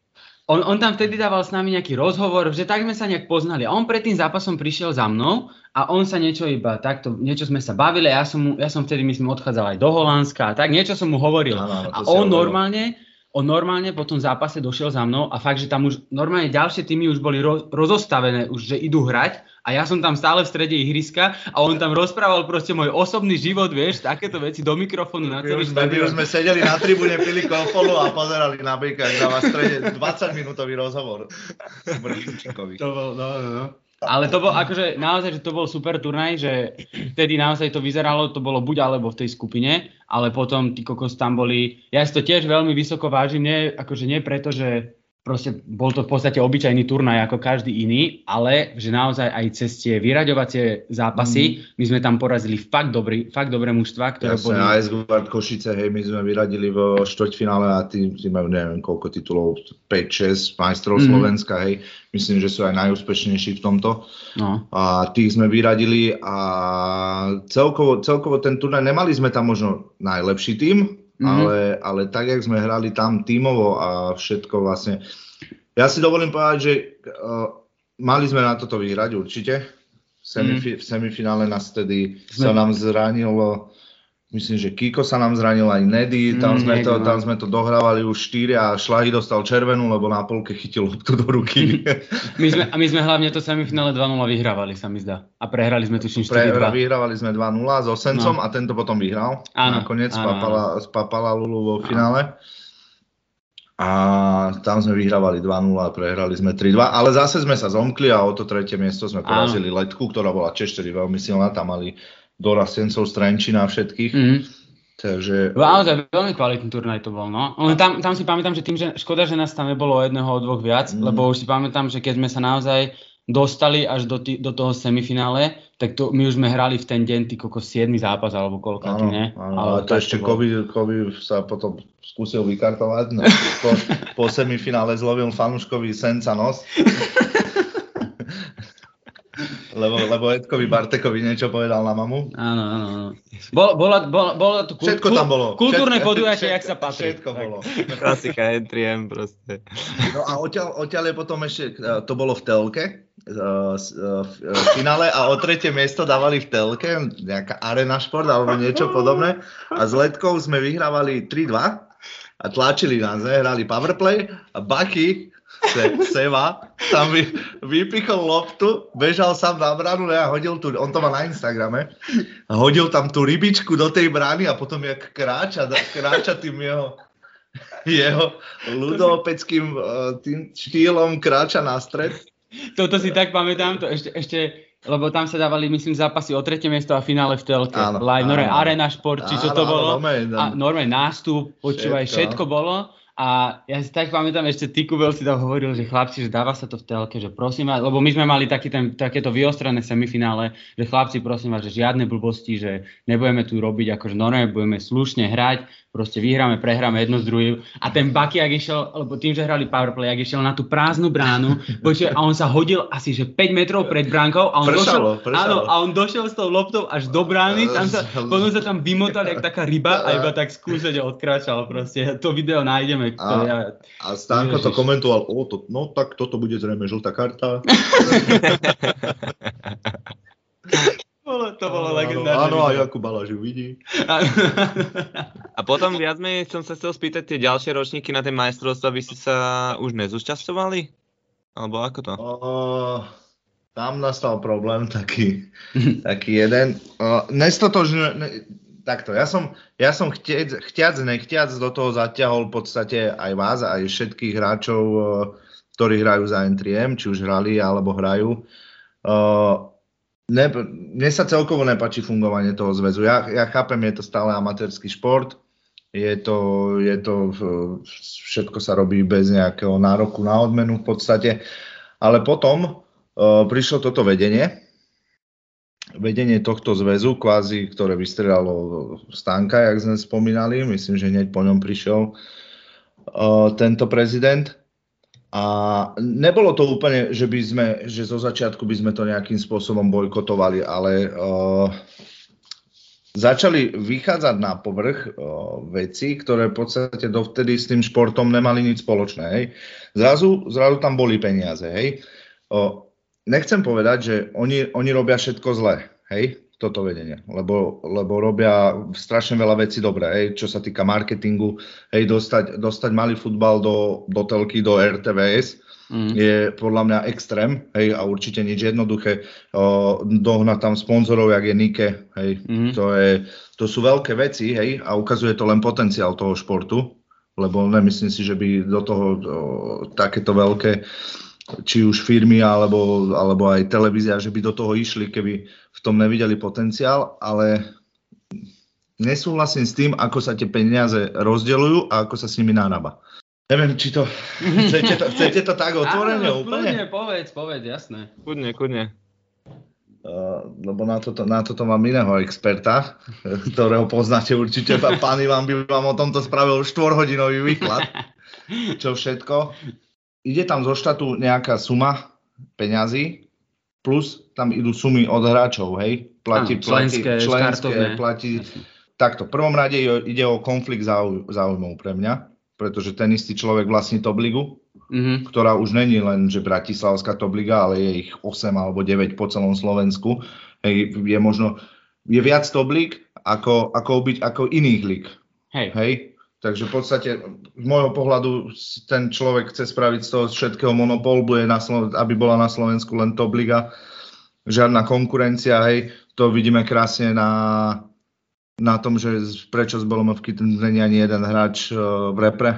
[SPEAKER 2] on, on tam vtedy dával s nami nejaký rozhovor, že tak sme sa nejak poznali a on pred tým zápasom prišiel za mnou a on sa niečo iba takto, niečo sme sa bavili a ja som, mu, ja som vtedy myslím odchádzal aj do Holandska a tak, niečo som mu hovoril.
[SPEAKER 1] Áno,
[SPEAKER 2] A on normálne, on normálne po tom zápase došiel za mnou a fakt, že tam už normálne ďalšie týmy už boli ro- rozostavené, už že idú hrať a ja som tam stále v strede ihriska a on tam rozprával proste môj osobný život, vieš, takéto veci do mikrofónu na
[SPEAKER 1] My
[SPEAKER 2] celý
[SPEAKER 1] my
[SPEAKER 2] štadión.
[SPEAKER 1] už sme sedeli na tribúne, pili kofolu a pozerali na Bejka, jak dáva v strede 20 minútový rozhovor.
[SPEAKER 2] To bol, no, no, no. Ale to bol akože naozaj, že to bol super turnaj, že vtedy naozaj to vyzeralo, to bolo buď alebo v tej skupine, ale potom tí kokos tam boli, ja si to tiež veľmi vysoko vážim, nie, akože nie preto, že proste bol to v podstate obyčajný turnaj ako každý iný, ale že naozaj aj cez tie vyraďovacie zápasy, mm. my sme tam porazili fakt, dobrý, fakt dobré mužstva, ktoré
[SPEAKER 1] Jasne, boli... AS Guard Košice, hej, my sme vyradili v štvrťfinále a tí majú neviem koľko titulov, 5-6 majstrov mm. Slovenska, hej. Myslím, že sú aj najúspešnejší v tomto. No. A tých sme vyradili a celkovo, celkovo ten turnaj, nemali sme tam možno najlepší tým, Mm-hmm. Ale, ale tak, jak sme hrali tam tímovo a všetko vlastne. Ja si dovolím povedať, že uh, mali sme na toto vyhrať určite. V, semifi- mm. v semifinále nás vtedy sme... sa nám zranilo Myslím, že Kiko sa nám zranil aj Nedy, tam, mm, sme, to, tam sme to dohrávali už 4 a Šlahy dostal červenú, lebo na polke chytil loptu do ruky.
[SPEAKER 2] my, sme, a my sme hlavne to semifinále 2-0 vyhrávali, sa mi zdá. A prehrali sme tuším 4-2. Pre,
[SPEAKER 1] vyhrávali sme 2-0 s Osencom no. a tento potom vyhral. Áno, Nakoniec áno, spapala, áno. spapala Lulu vo finále. A tam sme vyhrávali 2-0 a prehrali sme 3-2, ale zase sme sa zomkli a o to tretie miesto sme porazili Letku, ktorá bola tiež veľmi silná, tam mali dorastencov z Trenčina všetkých. Mm. Takže...
[SPEAKER 2] Naozaj veľmi kvalitný turnaj to bol, no. Len tam, tam si pamätám, že tým, že škoda, že nás tam nebolo jedného, o dvoch viac, mm. lebo už si pamätám, že keď sme sa naozaj dostali až do, tý, do toho semifinále, tak to, my už sme hrali v ten deň ty koko 7 zápas alebo koľko, áno, ne?
[SPEAKER 1] Áno, ale to ešte COVID, COVID sa potom skúsil vykartovať, no, po, po semifinále zlovil fanúškový senca nos. lebo, lebo Edkovi Bartekovi niečo povedal na mamu.
[SPEAKER 2] Áno, áno, áno. Bolo, bolo, bolo, bolo to
[SPEAKER 1] kul, všetko tam bolo.
[SPEAKER 2] kultúrne podujatie, jak sa patrí.
[SPEAKER 1] Všetko tak. bolo.
[SPEAKER 3] Klasika N3M proste.
[SPEAKER 1] No a odtiaľ, odtiaľ je potom ešte, e, to bolo v telke, uh, v finále a o tretie miesto dávali v telke, nejaká arena šport alebo niečo podobné a s Letkou sme vyhrávali 3-2 a tlačili nás, ne? hrali powerplay a Baky se, Seva tam vy, vypichol loptu, bežal sám na bránu a hodil tu, on to má na Instagrame, a hodil tam tú rybičku do tej brány a potom jak kráča, kráča tým jeho, jeho ľudopeckým uh, tým štýlom kráča na stred.
[SPEAKER 2] Toto si tak pamätám, to ešte, ešte lebo tam sa dávali, myslím, zápasy o tretie miesto a finále v telke. Áno, Live, áno, Arena Šport, či čo to bolo. Áno, a normálne nástup, počúvaj, všetko. všetko bolo. A ja si tak pamätám, ešte ty Kubel si tam hovoril, že chlapci, že dáva sa to v telke, že prosím vás, lebo my sme mali taký ten, takéto vyostrené semifinále, že chlapci prosím vás, že žiadne blbosti, že nebudeme tu robiť akože normálne, budeme slušne hrať, proste vyhráme, prehráme jedno z druhým. A ten Baky, ak išiel, lebo tým, že hrali powerplay, ak išiel na tú prázdnu bránu, počuť, a on sa hodil asi že 5 metrov pred bránkou a on, pršalo, došiel, pršalo. Áno, a on došiel s tou loptou až do brány, tam sa, potom sa tam vymotal jak taká ryba a iba tak skúsať odkračal proste. To video nájdeme.
[SPEAKER 1] A, ja, a Stánko to komentoval, o, to, no tak toto bude zrejme žltá karta.
[SPEAKER 2] to bolo legendárne.
[SPEAKER 1] Áno, a Jakub Balaž ju vidí.
[SPEAKER 3] a potom viac menej som sa chcel spýtať, tie ďalšie ročníky na tie majstrovstvá, vy ste sa už nezúčastovali? Alebo ako to? O,
[SPEAKER 1] tam nastal problém taký, taký jeden. O, nestotožne, ne, takto, ja som, ja som chtiac, chtiac, nechtiac do toho zaťahol v podstate aj vás, aj všetkých hráčov, ktorí hrajú za N3M, či už hrali alebo hrajú. Uh, ne, mne sa celkovo nepačí fungovanie toho zväzu. Ja, ja chápem, je to stále amatérsky šport, je to, je to, všetko sa robí bez nejakého nároku na odmenu v podstate, ale potom uh, prišlo toto vedenie, vedenie tohto zväzu, kvázi, ktoré vystrelalo Stanka, jak sme spomínali, myslím, že hneď po ňom prišiel uh, tento prezident a nebolo to úplne, že by sme, že zo začiatku by sme to nejakým spôsobom bojkotovali, ale uh, začali vychádzať na povrch uh, veci, ktoré v podstate dovtedy s tým športom nemali nič spoločné. Hej. Zrazu, zrazu tam boli peniaze. Hej. Uh, nechcem povedať, že oni, oni robia všetko zle. Hej toto vedenie, lebo, lebo robia strašne veľa vecí dobré, hej, čo sa týka marketingu, hej, dostať, dostať malý futbal do, do telky, do RTVS, mm. je podľa mňa extrém, hej, a určite nič jednoduché. O, dohnať tam sponzorov, jak je Nike, hej, mm. to, je, to sú veľké veci, hej, a ukazuje to len potenciál toho športu, lebo nemyslím si, že by do toho o, takéto veľké či už firmy alebo, alebo aj televízia, že by do toho išli, keby v tom nevideli potenciál, ale nesúhlasím s tým, ako sa tie peniaze rozdeľujú a ako sa s nimi nárába. Neviem, či to... Chcete to, chcete to tak otvorene
[SPEAKER 2] Áno,
[SPEAKER 1] úplne?
[SPEAKER 2] Kľudne, povedz, povedz, jasné.
[SPEAKER 3] Kudne, kudne.
[SPEAKER 1] Uh, lebo na toto, na toto mám iného experta, ktorého poznáte určite. Pán Ivan by vám o tomto spravil štvorhodinový výklad. Čo všetko. Ide tam zo štátu nejaká suma peňazí, plus tam idú sumy od hráčov, hej? Platí,
[SPEAKER 2] Áno, členské,
[SPEAKER 1] platí,
[SPEAKER 2] štartovné.
[SPEAKER 1] platí,
[SPEAKER 2] Jasné.
[SPEAKER 1] takto, v prvom rade ide o konflikt záuj- záujmov pre mňa, pretože ten istý človek vlastní top ligu,
[SPEAKER 2] Mhm.
[SPEAKER 1] ktorá už není len, že Bratislavská top liga, ale je ich 8 alebo 9 po celom Slovensku. Hej, je možno, je viac top lig ako, ako, byť, ako iných lig.
[SPEAKER 2] Hej.
[SPEAKER 1] Hej? Takže v podstate z môjho pohľadu ten človek chce spraviť z toho všetkého monopol, bude na Slo- aby bola na Slovensku len top liga, žiadna konkurencia, hej, to vidíme krásne na, na tom, že z- prečo z Bolomovky není ani jeden hráč uh, v repre.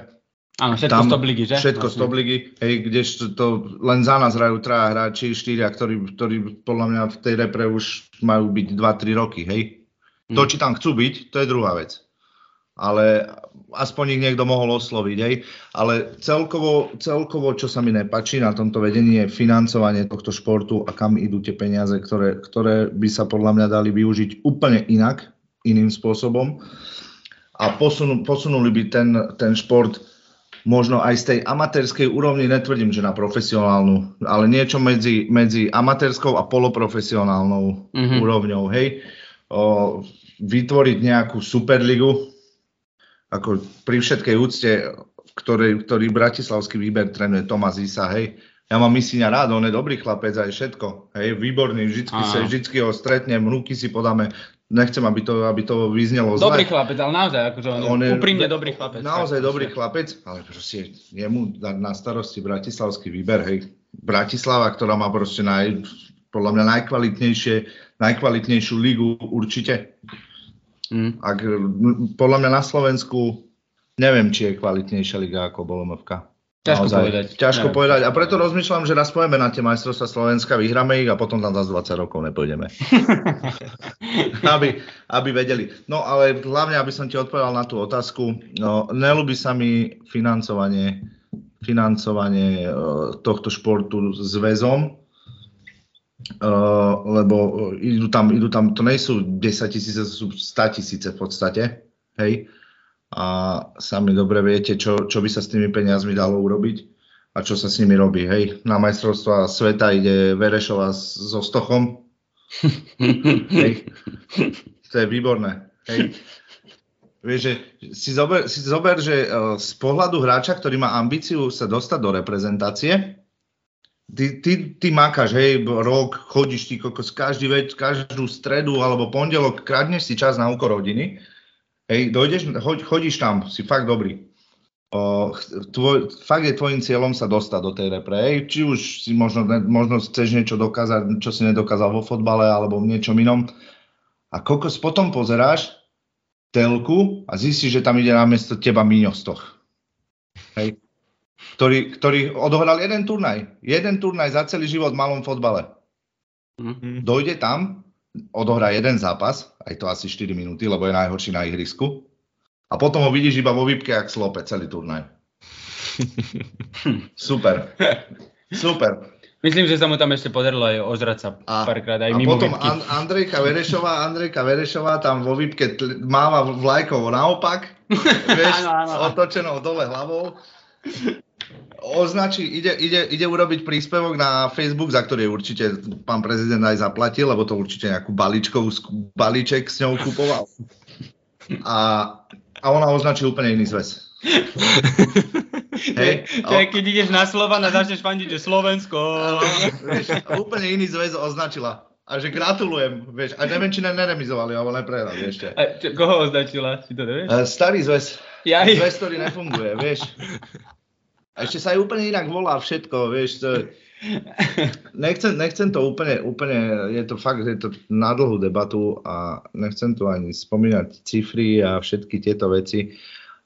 [SPEAKER 2] Áno, všetko
[SPEAKER 1] Tam
[SPEAKER 2] z top ligy, že?
[SPEAKER 1] Všetko z
[SPEAKER 2] Vlastne.
[SPEAKER 1] top ligy, hej, kdežto to len za nás hrajú traja hráči, štyria, ktorí, ktorí podľa mňa v tej repre už majú byť 2-3 roky, hej. To,
[SPEAKER 2] Hm.
[SPEAKER 1] či tam chcú byť, to je druhá vec. Ale aspoň ich niekto mohol osloviť, hej. Ale celkovo, celkovo, čo sa mi nepačí na tomto vedení, je financovanie tohto športu a kam idú tie peniaze, ktoré, ktoré by sa podľa mňa dali využiť úplne inak, iným spôsobom. A posunú, posunuli by ten, ten šport možno aj z tej amatérskej úrovni, netvrdím, že na profesionálnu, ale niečo medzi, medzi amatérskou a poloprofesionálnou
[SPEAKER 2] Mhm.
[SPEAKER 1] úrovňou, hej. O, vytvoriť nejakú superligu, ako pri všetkej úcte, ktorý, ktorý bratislavský výber trénuje Tomas Isa, hej. Ja mám Misíňa rád, on je dobrý chlapec aj všetko, hej, výborný, vždycky, sa, vždycky ho stretnem, ruky si podáme, nechcem, aby to, aby to vyznelo zle.
[SPEAKER 2] Dobrý chlapec, ale naozaj, akože on,
[SPEAKER 1] On
[SPEAKER 2] je
[SPEAKER 1] je
[SPEAKER 2] úprimne dobrý chlapec.
[SPEAKER 1] Naozaj
[SPEAKER 2] Tak,
[SPEAKER 1] dobrý chlapec, ale proste jemu na starosti bratislavský výber, hej. Bratislava, ktorá má proste naj, podľa mňa najkvalitnejšie, najkvalitnejšiu ligu určite.
[SPEAKER 2] Mm.
[SPEAKER 1] Ak, podľa mňa na Slovensku neviem, či je kvalitnejšia liga ako Bolomovka.
[SPEAKER 2] Ťažko povedať.
[SPEAKER 1] Ťažko
[SPEAKER 2] Neviem.
[SPEAKER 1] povedať. A preto rozmýšľam, že raz pojeme na tie majstrovstvá Slovenska, vyhráme ich a potom tam zase 20 rokov nepôjdeme. aby, aby vedeli. No ale hlavne, aby som ti odpovedal na tú otázku, no, nelúbi sa mi financovanie, financovanie e, tohto športu zväzom, e, lebo e, idú tam, idú tam, to nie sú 10 tisíce, to sú 100 tisíce v podstate, hej. A sami dobre viete, čo, čo by sa s tými peniazmi dalo urobiť a čo sa s nimi robí, hej. Na majstrovstvá sveta ide Verešova so Stochom, Hej. To je výborné. Hej. Vieš, že si zober, si zober, že eh, z pohľadu hráča, ktorý má ambíciu sa dostať do reprezentácie, ty, ty, ty makáš, hej, rok, chodíš ty kokos, každý veď, každú stredu alebo pondelok, kradneš si čas na úkor rodiny, hej, dojdeš, choď, chodíš tam, si fakt dobrý. O, tvoj, fakt je tvojim cieľom sa dostať do tej repre. Hej. Či už si možno, možno chceš niečo dokázať, čo si nedokázal vo fotbale alebo v niečom inom. A kokos potom pozeráš telku a zistíš, že tam ide namiesto teba Miňo Stoch. Hej. Ktorý, ktorý odohral jeden turnaj. Jeden turnaj za celý život v malom fotbale.
[SPEAKER 2] Mm.
[SPEAKER 1] Dojde tam, odohrá jeden zápas, aj to asi 4 minúty, lebo je najhorší na ihrisku. A potom ho vidíš iba vo výpke, jak slope celý turnaj. Super. Super.
[SPEAKER 2] Myslím, že sa mu tam ešte podarilo aj ožrať sa
[SPEAKER 1] A,
[SPEAKER 2] párkrát aj
[SPEAKER 1] a
[SPEAKER 2] mimo
[SPEAKER 1] potom. An- Andrejka Verešová, Andrejka Verešová tam vo výpke tl- máva vlajkovo naopak, vieš,
[SPEAKER 2] Áno, áno.
[SPEAKER 1] otočenou dole hlavou. Označí, ide, ide, ide urobiť príspevok na Facebook, za ktorý určite pán prezident aj zaplatil, lebo to určite nejakú balíčkovú, balíček s ňou kupoval. A, a ona označí úplne iný zväz. Hej,
[SPEAKER 2] To je, keď ideš na Slovan a začneš fandiť, že Slovensko.
[SPEAKER 1] vieš, úplne iný zväz označila. A že gratulujem, vieš, a neviem, či ne, neremizovali, alebo neprehrali ešte.
[SPEAKER 2] A čo, koho označila? Si to nevieš?
[SPEAKER 1] E, Starý zväz,
[SPEAKER 2] Jaj.
[SPEAKER 1] zväz, ktorý nefunguje, vieš. A ešte sa aj úplne inak volá všetko, vieš, to. Nechcem, nechcem to úplne, úplne, je to fakt, je to na dlhú debatu a nechcem tu ani spomínať cifry a všetky tieto veci,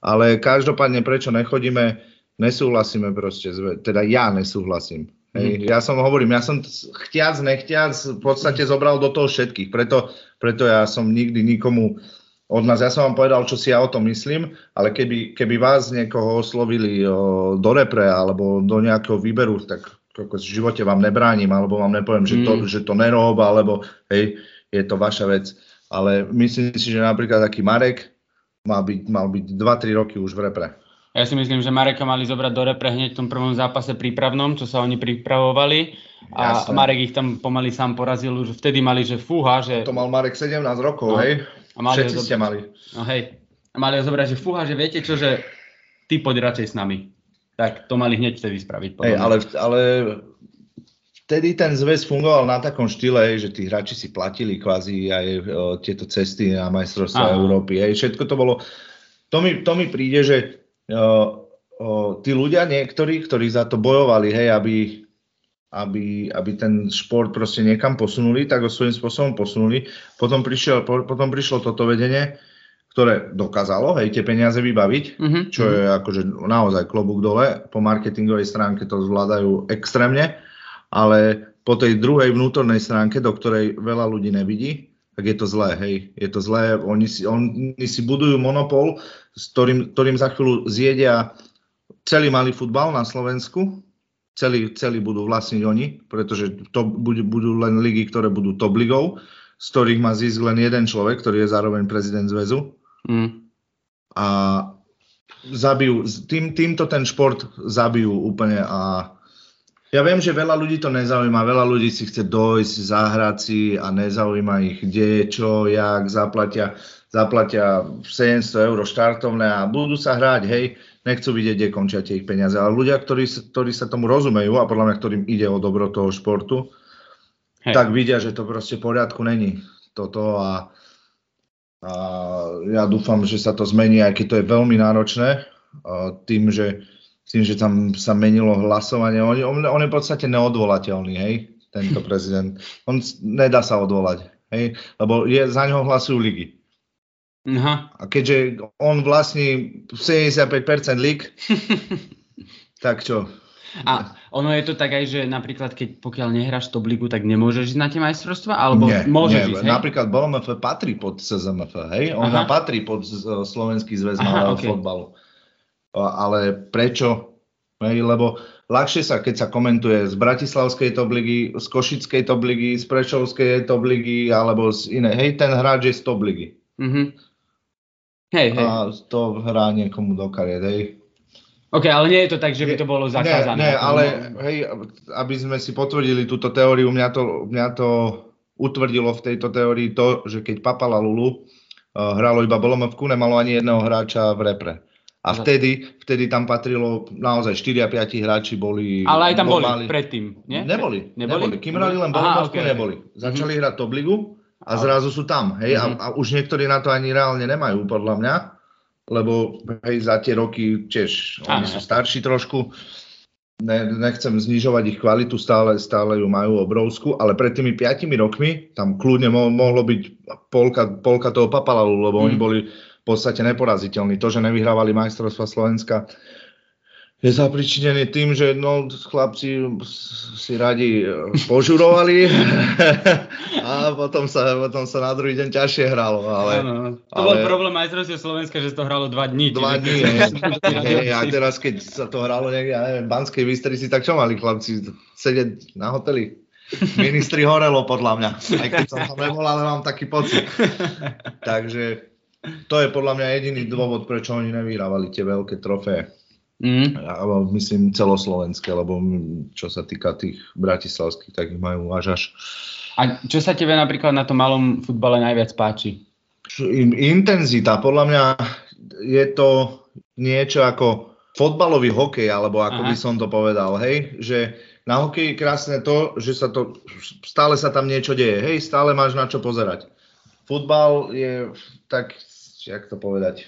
[SPEAKER 1] ale každopádne prečo nechodíme, nesúhlasíme proste, teda ja nesúhlasím, Hej, ja som hovorím, ja som chtiac, nechtiac v podstate zobral do toho všetkých, preto, preto ja som nikdy nikomu od nás, ja som vám povedal, čo si ja o tom myslím, ale keby, keby vás niekoho oslovili o, do repre alebo do nejakého výberu, tak v živote vám nebránim, alebo vám nepoviem, že to, mm. že to nerob, alebo hej, je to vaša vec. Ale myslím si, že napríklad taký Marek mal byť, mal byť 2-3 roky už v repre.
[SPEAKER 2] Ja si myslím, že Mareka mali zobrať do repre hneď v tom prvom zápase prípravnom, čo sa oni pripravovali. A Jasne. Marek ich tam pomaly sám porazil, už vtedy mali, že fúha, že...
[SPEAKER 1] To mal Marek 17 rokov, no. hej? A mali Všetci ste mali.
[SPEAKER 2] No hej. A mali ho zobrať, že fúha, že viete čo, že ty poď radšej s nami. Tak to mali hneď vtedy spraviť.
[SPEAKER 1] Hej, ale, ale vtedy ten zväz fungoval na takom štýle, že tí hráči si platili kvázi aj o, tieto cesty na majstrovstvá Európy. Hej. Všetko to bolo... To mi, to mi príde, že o, tí ľudia niektorí, ktorí za to bojovali, hej, aby, aby, aby ten šport proste niekam posunuli, tak ho svojím spôsobom posunuli. Potom, prišiel, po, potom prišlo toto vedenie, ktoré dokázalo hej, tie peniaze vybaviť, mm-hmm. čo je akože naozaj klobúk dole. Po marketingovej stránke to zvládajú extrémne, ale po tej druhej vnútornej stránke, do ktorej veľa ľudí nevidí, tak je to zlé, hej. Je to zlé, oni si, oni si budujú monopol, s ktorým, ktorým za chvíľu zjedia celý malý futbal na Slovensku, celý, celý budú vlastniť oni, pretože to budú, budú len ligy, ktoré budú top ligou, z ktorých má zísť len jeden človek, ktorý je zároveň prezident zväzu. Mm. A zabijú, tým, týmto ten šport zabijú úplne a ja viem, že veľa ľudí to nezaujíma, veľa ľudí si chce dojsť, zahrať si a nezaujíma ich, kde, čo, jak, zaplatia, zaplatia 700 eur štartovné a budú sa hrať, hej, nechcú vidieť, kde končia tie ich peniaze. Ale ľudia, ktorí, ktorí sa tomu rozumejú a podľa mňa, ktorým ide o dobro toho športu, hej. tak vidia, že to proste v poriadku není toto a, a ja dúfam, že sa to zmení, aj keď to je veľmi náročné, tým, že tým, že tam sa menilo hlasovanie. On, on, on je v podstate neodvolateľný, hej, tento prezident. On nedá sa odvolať, hej, lebo je, za ňoho hlasujú ligy. Aha. A keďže on vlastní 75% lig, tak čo?
[SPEAKER 2] A ono je to tak aj, že napríklad, keď pokiaľ nehráš top ligu, tak nemôžeš ísť na tie majstrovstvá? Alebo nie, môžeš nie. ísť, hej?
[SPEAKER 1] Napríklad BLMF patrí pod SZMF, hej? Ona Aha. patrí pod Slovenský zväz malého okay. fotbalu ale prečo? Hej, lebo ľahšie sa, keď sa komentuje z Bratislavskej top ligy, z Košickej top ligy, z Prešovskej top ligy, alebo z inej. Hej, ten hráč je z top ligy. Mm-hmm. Hej, hej. A to hrá niekomu do kariet, hej.
[SPEAKER 2] OK, ale nie je to tak, že by to bolo zakázané.
[SPEAKER 1] Nie, nie ale hej, aby sme si potvrdili túto teóriu, mňa to, mňa to utvrdilo v tejto teórii to, že keď Papala Lulu uh, hralo iba Bolomovku, nemalo ani jedného hráča v repre. A vtedy, vtedy tam patrilo naozaj 4 a 5 hráči boli...
[SPEAKER 2] Ale aj tam boli mali... predtým, nie?
[SPEAKER 1] Neboli, neboli. neboli. Kým hrali len Bolomorsko, okay. neboli. Začali mm-hmm. hrať top ligu a zrazu sú tam. Hej? Mm-hmm. A, a už niektorí na to ani reálne nemajú, podľa mňa. Lebo hej, za tie roky tiež, oni sú starší trošku. Ne, nechcem znižovať ich kvalitu, stále, stále ju majú obrovskú, ale pred tými 5 rokmi tam kľudne mo- mohlo byť polka, polka toho papalalu, lebo mm. oni boli v podstate neporaziteľný. To, že nevyhrávali majstrovstva Slovenska, je zapričinený tým, že no, chlapci si radi požurovali a potom sa, potom sa na druhý deň ťažšie hralo. Ale, ano,
[SPEAKER 2] to ale, bol problém majstrovstva Slovenska, že to hralo dva dní.
[SPEAKER 1] Dva dní, a teraz keď sa to hralo niekde, ja neviem, v Banskej Bystrici, tak čo mali chlapci? Sedieť na hoteli? Ministri horelo podľa mňa, aj keď som tam nebol, ale mám taký pocit. Takže to je podľa mňa jediný dôvod, prečo oni nevyhrávali tie veľké trofé. Mm. Ja, myslím celoslovenské, lebo čo sa týka tých bratislavských, tak ich majú až až.
[SPEAKER 2] A čo sa tebe napríklad na tom malom futbale najviac páči?
[SPEAKER 1] Intenzita. Podľa mňa je to niečo ako fotbalový hokej, alebo ako Aha. by som to povedal, hej, že na hokeji je krásne to, že sa to, stále sa tam niečo deje, hej, stále máš na čo pozerať. Futbal je tak jak to povedať?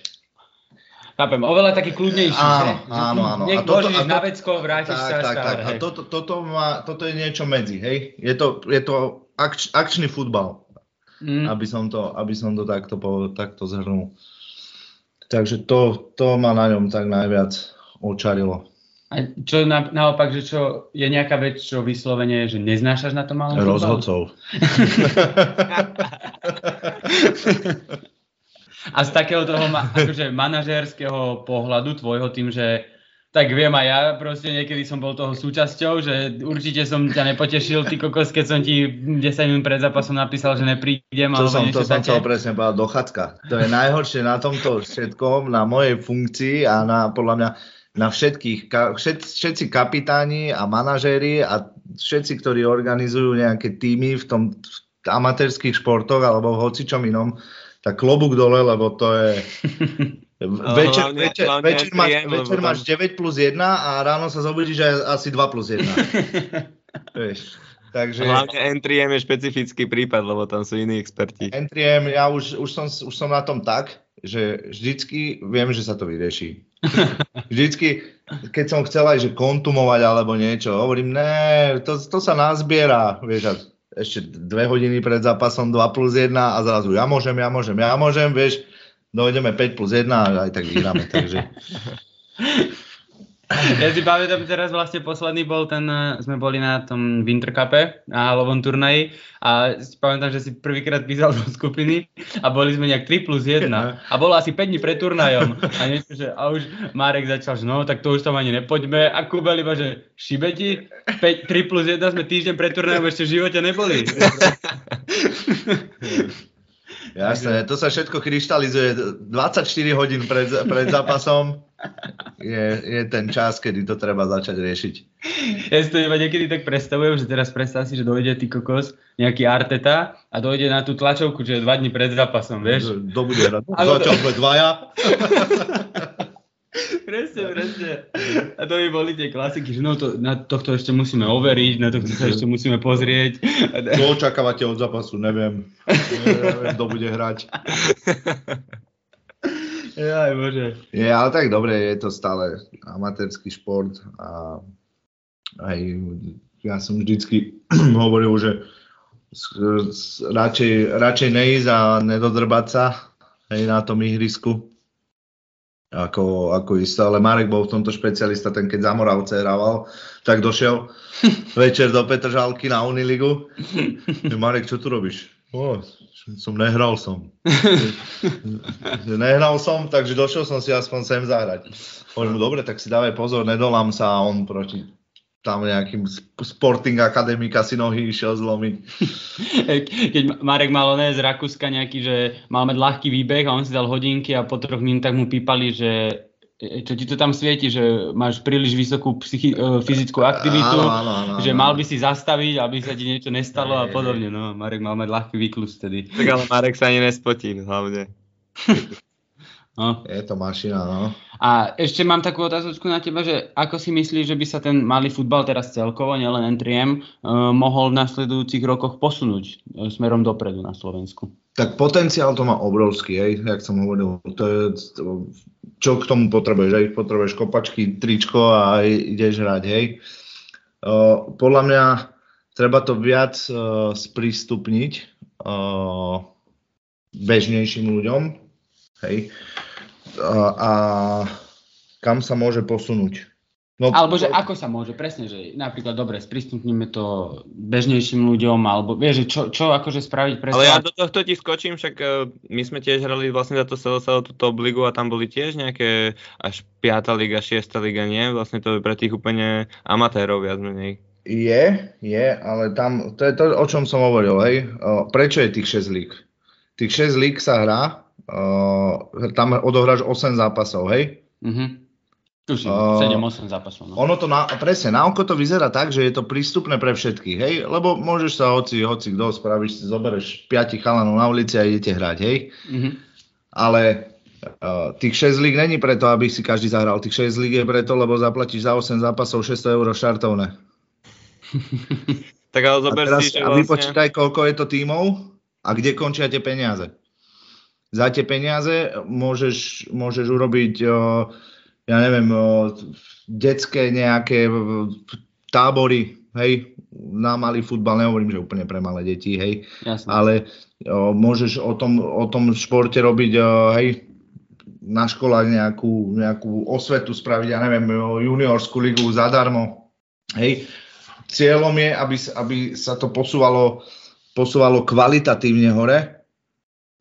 [SPEAKER 2] Chápem, oveľa taký kľudnejší,
[SPEAKER 1] áno, že? Áno, áno.
[SPEAKER 2] A toto, a to, na vecko, vrátiš tak, sa
[SPEAKER 1] tak, stále. Tak. A toto, toto, má, toto je niečo medzi, hej? Je to, je to akč, akčný futbal, mm. aby, som to, aby som to takto, takto zhrnul. Takže to, to ma na ňom tak najviac očarilo.
[SPEAKER 2] A čo na, naopak, že čo je nejaká vec, čo vyslovene, že neznášaš na tom malom?
[SPEAKER 1] Rozhodcov.
[SPEAKER 2] A z takého toho ma, akože manažérskeho pohľadu tvojho tým, že tak viem aj ja, proste niekedy som bol toho súčasťou, že určite som ťa nepotešil, ty kokos, keď som ti 10 minút pred zápasom napísal, že neprídem.
[SPEAKER 1] To som,
[SPEAKER 2] to
[SPEAKER 1] som chcel presne povedať, dochádzka. To je najhoršie na tomto všetkom, na mojej funkcii a na, podľa mňa, na všetkých, všet, všetci kapitáni a manažéri a všetci, ktorí organizujú nejaké týmy v tom v amatérských športoch alebo v hocičom inom, tak klobúk dole, lebo to je večer, hlavne, večer, hlavne večer, máš, večer máš 9 plus 1 a ráno sa zobudíš asi 2 plus 1. Vieš. Takže...
[SPEAKER 3] Hlavne N3M je špecifický prípad, lebo tam sú iní experti.
[SPEAKER 1] N3M, ja už, už, som, už som na tom tak, že vždycky viem, že sa to vyrieši. Vždycky, keď som chcel aj, že kontumovať alebo niečo, hovorím, ne, to, to sa nazbiera, vieš, ešte dve hodiny pred zápasom 2 plus 1 a zrazu ja môžem, ja môžem, ja môžem, vieš, dojdeme 5 plus 1 a aj tak vyhráme, takže...
[SPEAKER 2] Ja si pamätám teraz vlastne posledný bol ten, eh, sme boli na tom Winter Cupe na halovom turnaji a si pamätám, že si prvýkrát písal do skupiny a boli sme nejak 3 plus 1 a bolo asi 5 dní pred turnajom. A, niečo, že, a už Marek začal, že no tak to už tam ani nepoďme. A Kubel iba, že šibeti, 5, 3 plus 1 sme týždeň pred turnajom ešte v živote neboli.
[SPEAKER 1] Jasné, to sa všetko kryštalizuje 24 hodín pred, pred zápasom. Je, je ten čas, kedy to treba začať riešiť.
[SPEAKER 2] Ja si to iba niekedy tak predstavujem, že teraz predstav si, že dojde ty kokos, nejaký Arteta a dojde na tú tlačovku, že dva dní pred zápasom, vieš?
[SPEAKER 1] Hrať? Začal sme dvaja.
[SPEAKER 2] presne, presne. A to by boli tie klasiky, že no to, na tohto ešte musíme overiť, na tohto sa ešte musíme pozrieť.
[SPEAKER 1] Čo očakávate od zápasu, neviem. Neviem, kto bude hrať.
[SPEAKER 2] Jaj, bože.
[SPEAKER 1] Je, ale tak dobre, je to stále amatérsky šport a aj ja som vždycky hovoril, že radšej, radšej neísť a nedodrbať sa hej, na tom ihrisku, ako, ako isto, ale Marek bol v tomto špecialista, ten keď za Moravce hrával, tak došiel večer do Petržalky na Uniligu. Marek, čo tu robíš? O, som nehral som. nehral som, takže došiel som si aspoň sem zahrať. Hovorím dobre, tak si dávaj pozor, nedolám sa a on proti tam nejakým Sporting Akademika si nohy išiel zlomiť.
[SPEAKER 2] Keď Marek mal oné z Rakúska nejaký, že mal mať ľahký výbeh a on si dal hodinky a po troch minútach mu pípali, že čo ti to tam svieti, že máš príliš vysokú psychi- e, fyzickú aktivitu, áno, áno, áno, že mal by si zastaviť, aby sa ti niečo nestalo a podobne. No, Marek mal mať ľahký výklus vtedy.
[SPEAKER 3] Tak ale Marek sa ani nespotí, hlavne.
[SPEAKER 1] No. Je to mašina, no.
[SPEAKER 2] A ešte mám takú otázočku na teba, že ako si myslíš, že by sa ten malý futbal teraz celkovo, nielen N3M, uh, mohol v nasledujúcich rokoch posunúť uh, smerom dopredu na Slovensku?
[SPEAKER 1] Tak potenciál to má obrovský, hej, jak som hovoril. To je, čo k tomu potrebuješ, hej? Potrebuješ kopačky, tričko a ideš hrať, hej. Uh, podľa mňa treba to viac uh, sprístupniť uh, bežnejším ľuďom, hej a, a kam sa môže posunúť.
[SPEAKER 2] No, alebo že ako sa môže, presne, že napríklad dobre, sprístupníme to bežnejším ľuďom, alebo vieš, že čo, čo akože spraviť presne.
[SPEAKER 3] Ale ja do tohto ti skočím, však uh, my sme tiež hrali vlastne za to celé, celé tú top ligu a tam boli tiež nejaké až 5. liga, 6. liga, nie? Vlastne to je pre tých úplne amatérov viac menej.
[SPEAKER 1] Je, je, ale tam, to je to, o čom som hovoril, hej. Prečo je tých 6 líg? Tých 6 líg sa hrá, Uh, tam odohráš 8 zápasov, hej?
[SPEAKER 2] Mhm. Tuším, uh, 7-8 zápasov. No.
[SPEAKER 1] Ono to na, presne, na oko to vyzerá tak, že je to prístupné pre všetkých, hej? Lebo môžeš sa hoci, hoci kto spravíš, zoberieš 5 chalanov na ulici a idete hrať, hej? Mhm. Ale uh, tých 6 líg není preto, aby si každý zahral. Tých 6 líg je preto, lebo zaplatíš za 8 zápasov 600 eur štartovné.
[SPEAKER 3] tak ale zober
[SPEAKER 1] a teraz, si, že vlastne... A vypočítaj, koľko je to tímov a kde končia tie peniaze za tie peniaze môžeš, môžeš urobiť, ja neviem, detské nejaké tábory, hej, na malý futbal, nehovorím, že úplne pre malé deti, hej, Jasne. ale môžeš o tom, o tom športe robiť, hej, na školách nejakú, nejakú osvetu spraviť, ja neviem, juniorskú ligu zadarmo. Hej. Cieľom je, aby, aby sa to posúvalo, posúvalo kvalitatívne hore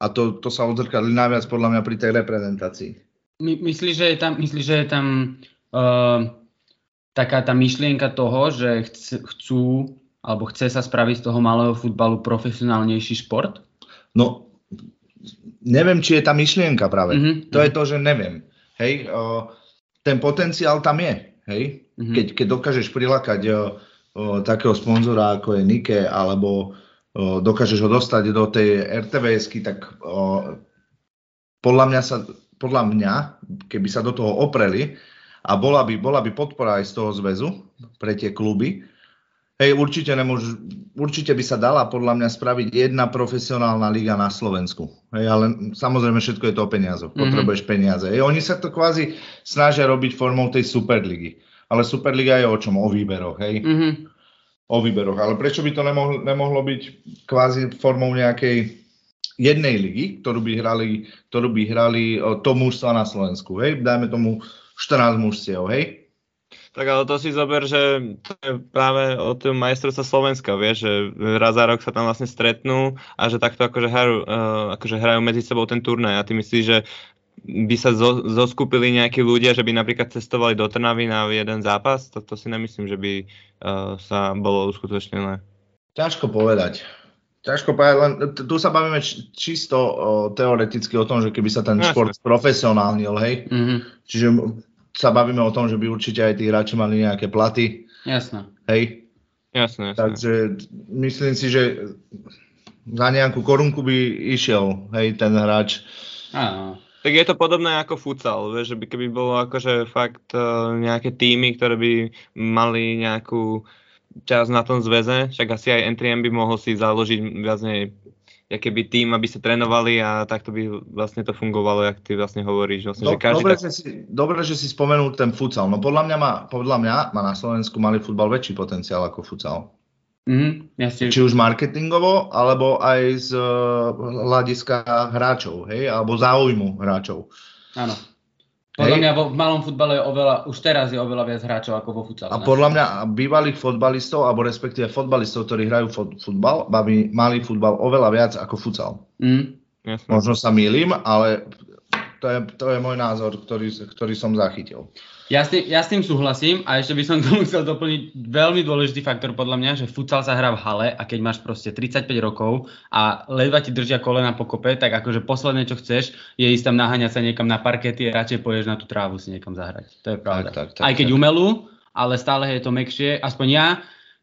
[SPEAKER 1] a to, to sa odzrkadli najviac podľa mňa pri tej reprezentácii.
[SPEAKER 2] My, myslíš, že je tam, myslí, že je tam uh, taká tá myšlienka toho, že chcú alebo chce sa spraviť z toho malého futbalu profesionálnejší šport?
[SPEAKER 1] No, neviem, či je tá myšlienka práve. Mm-hmm. To je to, že neviem. Hej, uh, ten potenciál tam je. Hej, mm-hmm. keď, keď dokážeš prilákať uh, uh, takého sponzora ako je Nike, alebo dokážeš ho dostať do tej RTVSky, tak podľa mňa sa, podľa mňa, keby sa do toho opreli a bola by, bola by podpora aj z toho zväzu pre tie kluby, Hej, určite, nemôž, určite by sa dala podľa mňa spraviť jedna profesionálna liga na Slovensku. Hej, ale samozrejme všetko je to o peniazoch. Mm-hmm. Potrebuješ peniaze. Hej, oni sa to kvázi snažia robiť formou tej Superligy. Ale Superliga je o čom? O výberoch. Hej? Mm-hmm. O výberoch. Ale prečo by to nemohlo, nemohlo byť kvázi formou nejakej jednej ligy, ktorú by hrali, ktorú by hrali to mužstva na Slovensku. Hej? Dajme tomu 14 mužstiev. Hej?
[SPEAKER 3] Tak ale to si zober, že to je práve o tom majstrovstva Slovenska, vieš, že raz za rok sa tam vlastne stretnú a že takto akože hrajú, uh, akože hrajú medzi sebou ten turnaj. A ty myslíš, že by sa zo, zoskupili nejakí ľudia, že by napríklad cestovali do Trnavy na jeden zápas? To, to si nemyslím, že by uh, sa bolo uskutočnené.
[SPEAKER 1] Ťažko povedať. Ťažko povedať, len tu sa bavíme čisto uh, teoreticky o tom, že keby sa ten no, šport profesionálnil, hej. Mm-hmm. Čiže sa bavíme o tom, že by určite aj tí hráči mali nejaké platy.
[SPEAKER 2] Jasné.
[SPEAKER 1] Hej.
[SPEAKER 3] Jasné, jasné.
[SPEAKER 1] Takže myslím si, že za nejakú korunku by išiel, hej, ten hráč.
[SPEAKER 3] Áno. Tak je to podobné ako futsal, vieš, že by keby bolo akože fakt uh, nejaké týmy, ktoré by mali nejakú čas na tom zväze, však asi aj N3M by mohol si založiť viac keby tým, aby sa trénovali a takto by vlastne to fungovalo, jak ty vlastne hovoríš. Vlastne,
[SPEAKER 1] Do, že každý dobre, tak... že si, dobre, že si spomenul ten futsal. No podľa mňa, má, podľa mňa má na Slovensku malý futbal väčší potenciál ako futsal.
[SPEAKER 2] Mm, jasne.
[SPEAKER 1] Či už marketingovo, alebo aj z uh, hľadiska hráčov, hej, alebo záujmu hráčov.
[SPEAKER 2] Áno. Podľa Hej. mňa vo, v malom futbale je oveľa, už teraz je oveľa viac hráčov ako vo futsale.
[SPEAKER 1] A podľa mňa bývalých fotbalistov, alebo respektíve fotbalistov, ktorí hrajú fot, futbal, baví malý futbal oveľa viac ako futsal. Mm. Možno sa mýlim, ale to je, to je môj názor, ktorý, ktorý som zachytil.
[SPEAKER 2] Ja s, tým, ja s tým súhlasím a ešte by som tomu chcel doplniť veľmi dôležitý faktor podľa mňa, že futsal sa hrá v hale a keď máš proste 35 rokov a ledva ti držia kolena pokope, tak akože posledné, čo chceš, je ísť tam naháňať sa niekam na parkety a radšej poješ na tú trávu si niekam zahrať. To je pravda. Tak, tak, tak, Aj keď tak. umelú, ale stále je to mekšie. Aspoň ja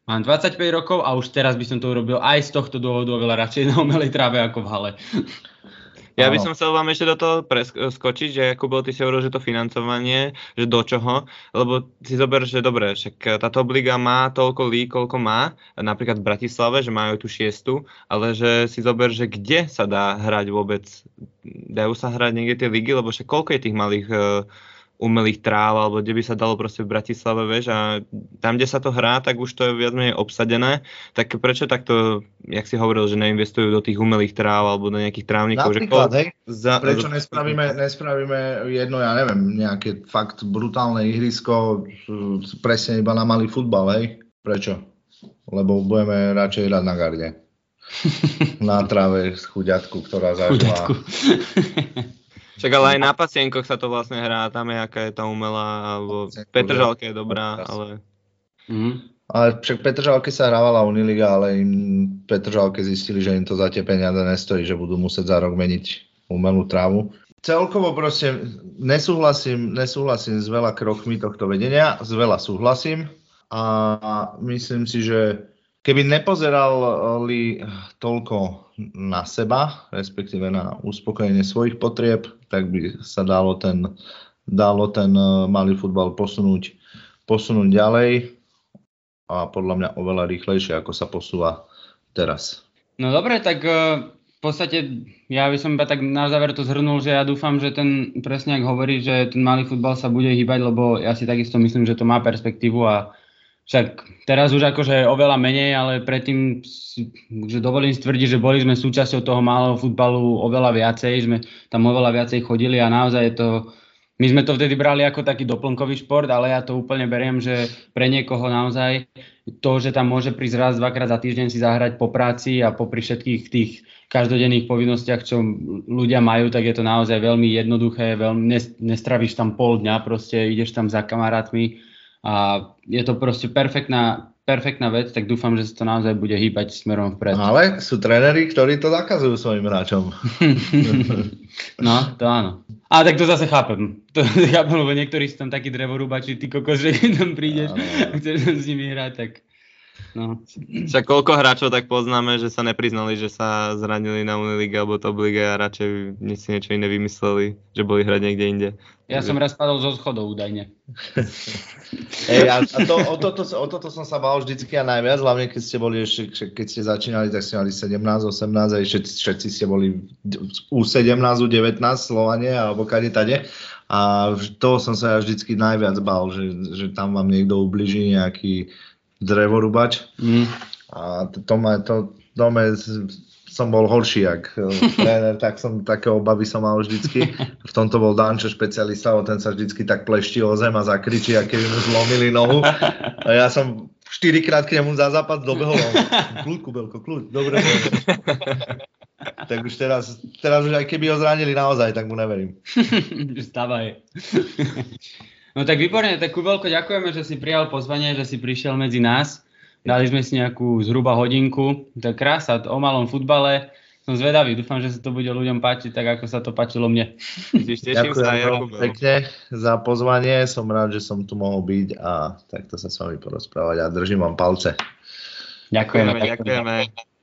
[SPEAKER 2] mám 25 rokov a už teraz by som to urobil aj z tohto dôvodu oveľa radšej na umelej tráve ako v hale.
[SPEAKER 3] Ja by som chcel vám ešte do toho preskočiť, že ako bol ty si hovoril, že to financovanie, že do čoho, lebo si zober, že dobre, však táto obliga má toľko lí, koľko má, napríklad v Bratislave, že majú tu šiestu, ale že si zober, že kde sa dá hrať vôbec, dajú sa hrať niekde tie ligy, lebo však koľko je tých malých uh, umelých tráv, alebo kde by sa dalo proste v Bratislave, vieš, a tam, kde sa to hrá, tak už to je viac menej obsadené, tak prečo takto, jak si hovoril, že neinvestujú do tých umelých tráv alebo do nejakých trávnikov?
[SPEAKER 1] Napríklad, že hej, za, prečo nespravíme, nespravíme jedno, ja neviem, nejaké fakt brutálne ihrisko presne iba na malý futbal, hej? Prečo? Lebo budeme radšej hrať na garde. na tráve chuďatku, ktorá zažila
[SPEAKER 3] Však ale aj na pasienkoch sa to vlastne hrá, tam je aká je tá umelá, alebo Petržalka je dobrá, ale...
[SPEAKER 1] Mm. Ale však Petržalke sa hrávala Uniliga, ale im Petržalke zistili, že im to za tie peniaze nestojí, že budú musieť za rok meniť umelú trávu. Celkovo proste nesúhlasím, nesúhlasím s veľa krokmi tohto vedenia, s veľa súhlasím a myslím si, že keby nepozerali toľko na seba, respektíve na uspokojenie svojich potrieb, tak by sa dalo ten, dalo ten eh, malý futbal posunúť, posunúť ďalej a podľa mňa oveľa rýchlejšie, ako sa posúva teraz.
[SPEAKER 2] No dobre, tak eh, v podstate ja by som iba tak na záver to zhrnul, že ja dúfam, že ten presne ak hovorí, že ten malý futbal sa bude hýbať, lebo ja si takisto myslím, že to má perspektívu a však teraz už akože oveľa menej, ale predtým, že dovolím stvrdiť, že boli sme súčasťou toho malého futbalu oveľa viacej, sme tam oveľa viacej chodili a naozaj je to, my sme to vtedy brali ako taký doplnkový šport, ale ja to úplne beriem, že pre niekoho naozaj to, že tam môže prísť raz, dvakrát za týždeň si zahrať po práci a popri všetkých tých každodenných povinnostiach, čo ľudia majú, tak je to naozaj veľmi jednoduché, veľmi, nestravíš tam pol dňa, proste ideš tam za kamarátmi, a je to proste perfektná, perfektná vec, tak dúfam, že sa to naozaj bude hýbať smerom vpred.
[SPEAKER 1] Ale sú tréneri, ktorí to zakazujú svojim hráčom.
[SPEAKER 2] no, to áno. A tak to zase chápem. To chápem, lebo niektorí sú tam takí drevorúbači, ty kokos, že keď tam prídeš a chceš s nimi hrať, tak
[SPEAKER 3] No. Však koľko hráčov tak poznáme, že sa nepriznali, že sa zranili na Uniliga alebo Top Liga a radšej si niečo iné vymysleli, že boli hrať niekde inde.
[SPEAKER 2] Ja som raz padol zo schodov údajne.
[SPEAKER 1] Ej, a to, o, toto, o toto som sa bál vždycky a najviac, hlavne keď ste boli ešte, keď ste začínali, tak ste mali 17, 18 a všetci, všetci ste boli U17, U19 Slovanie alebo kade tade. A toho som sa ja vždycky najviac bál, že, že tam vám niekto ubliží nejaký drevorubač. Mm. A to, ma, to, to ma, som bol horší, jak e, tréner, tak som také obavy som mal vždycky. V tomto bol Dančo špecialista, o ten sa vždycky tak plešti o zem a zakričí, aké by mu zlomili nohu. A ja som štyrikrát k nemu za západ dobehol. Kľud, Kubelko, kľud, dobre. tak už teraz, teraz už aj keby ho zranili naozaj, tak mu neverím.
[SPEAKER 2] Stávaj. No tak výborne, tak Kubelko, ďakujeme, že si prijal pozvanie, že si prišiel medzi nás. Dali sme si nejakú zhruba hodinku. To je krása o malom futbale. Som zvedavý, dúfam, že sa to bude ľuďom páčiť, tak ako sa to páčilo mne.
[SPEAKER 1] Ďakujem sa, pekne za pozvanie, som rád, že som tu mohol byť a takto sa s vami porozprávať a držím vám palce.
[SPEAKER 2] Ďakujeme.
[SPEAKER 3] Ďakujeme. ďakujeme.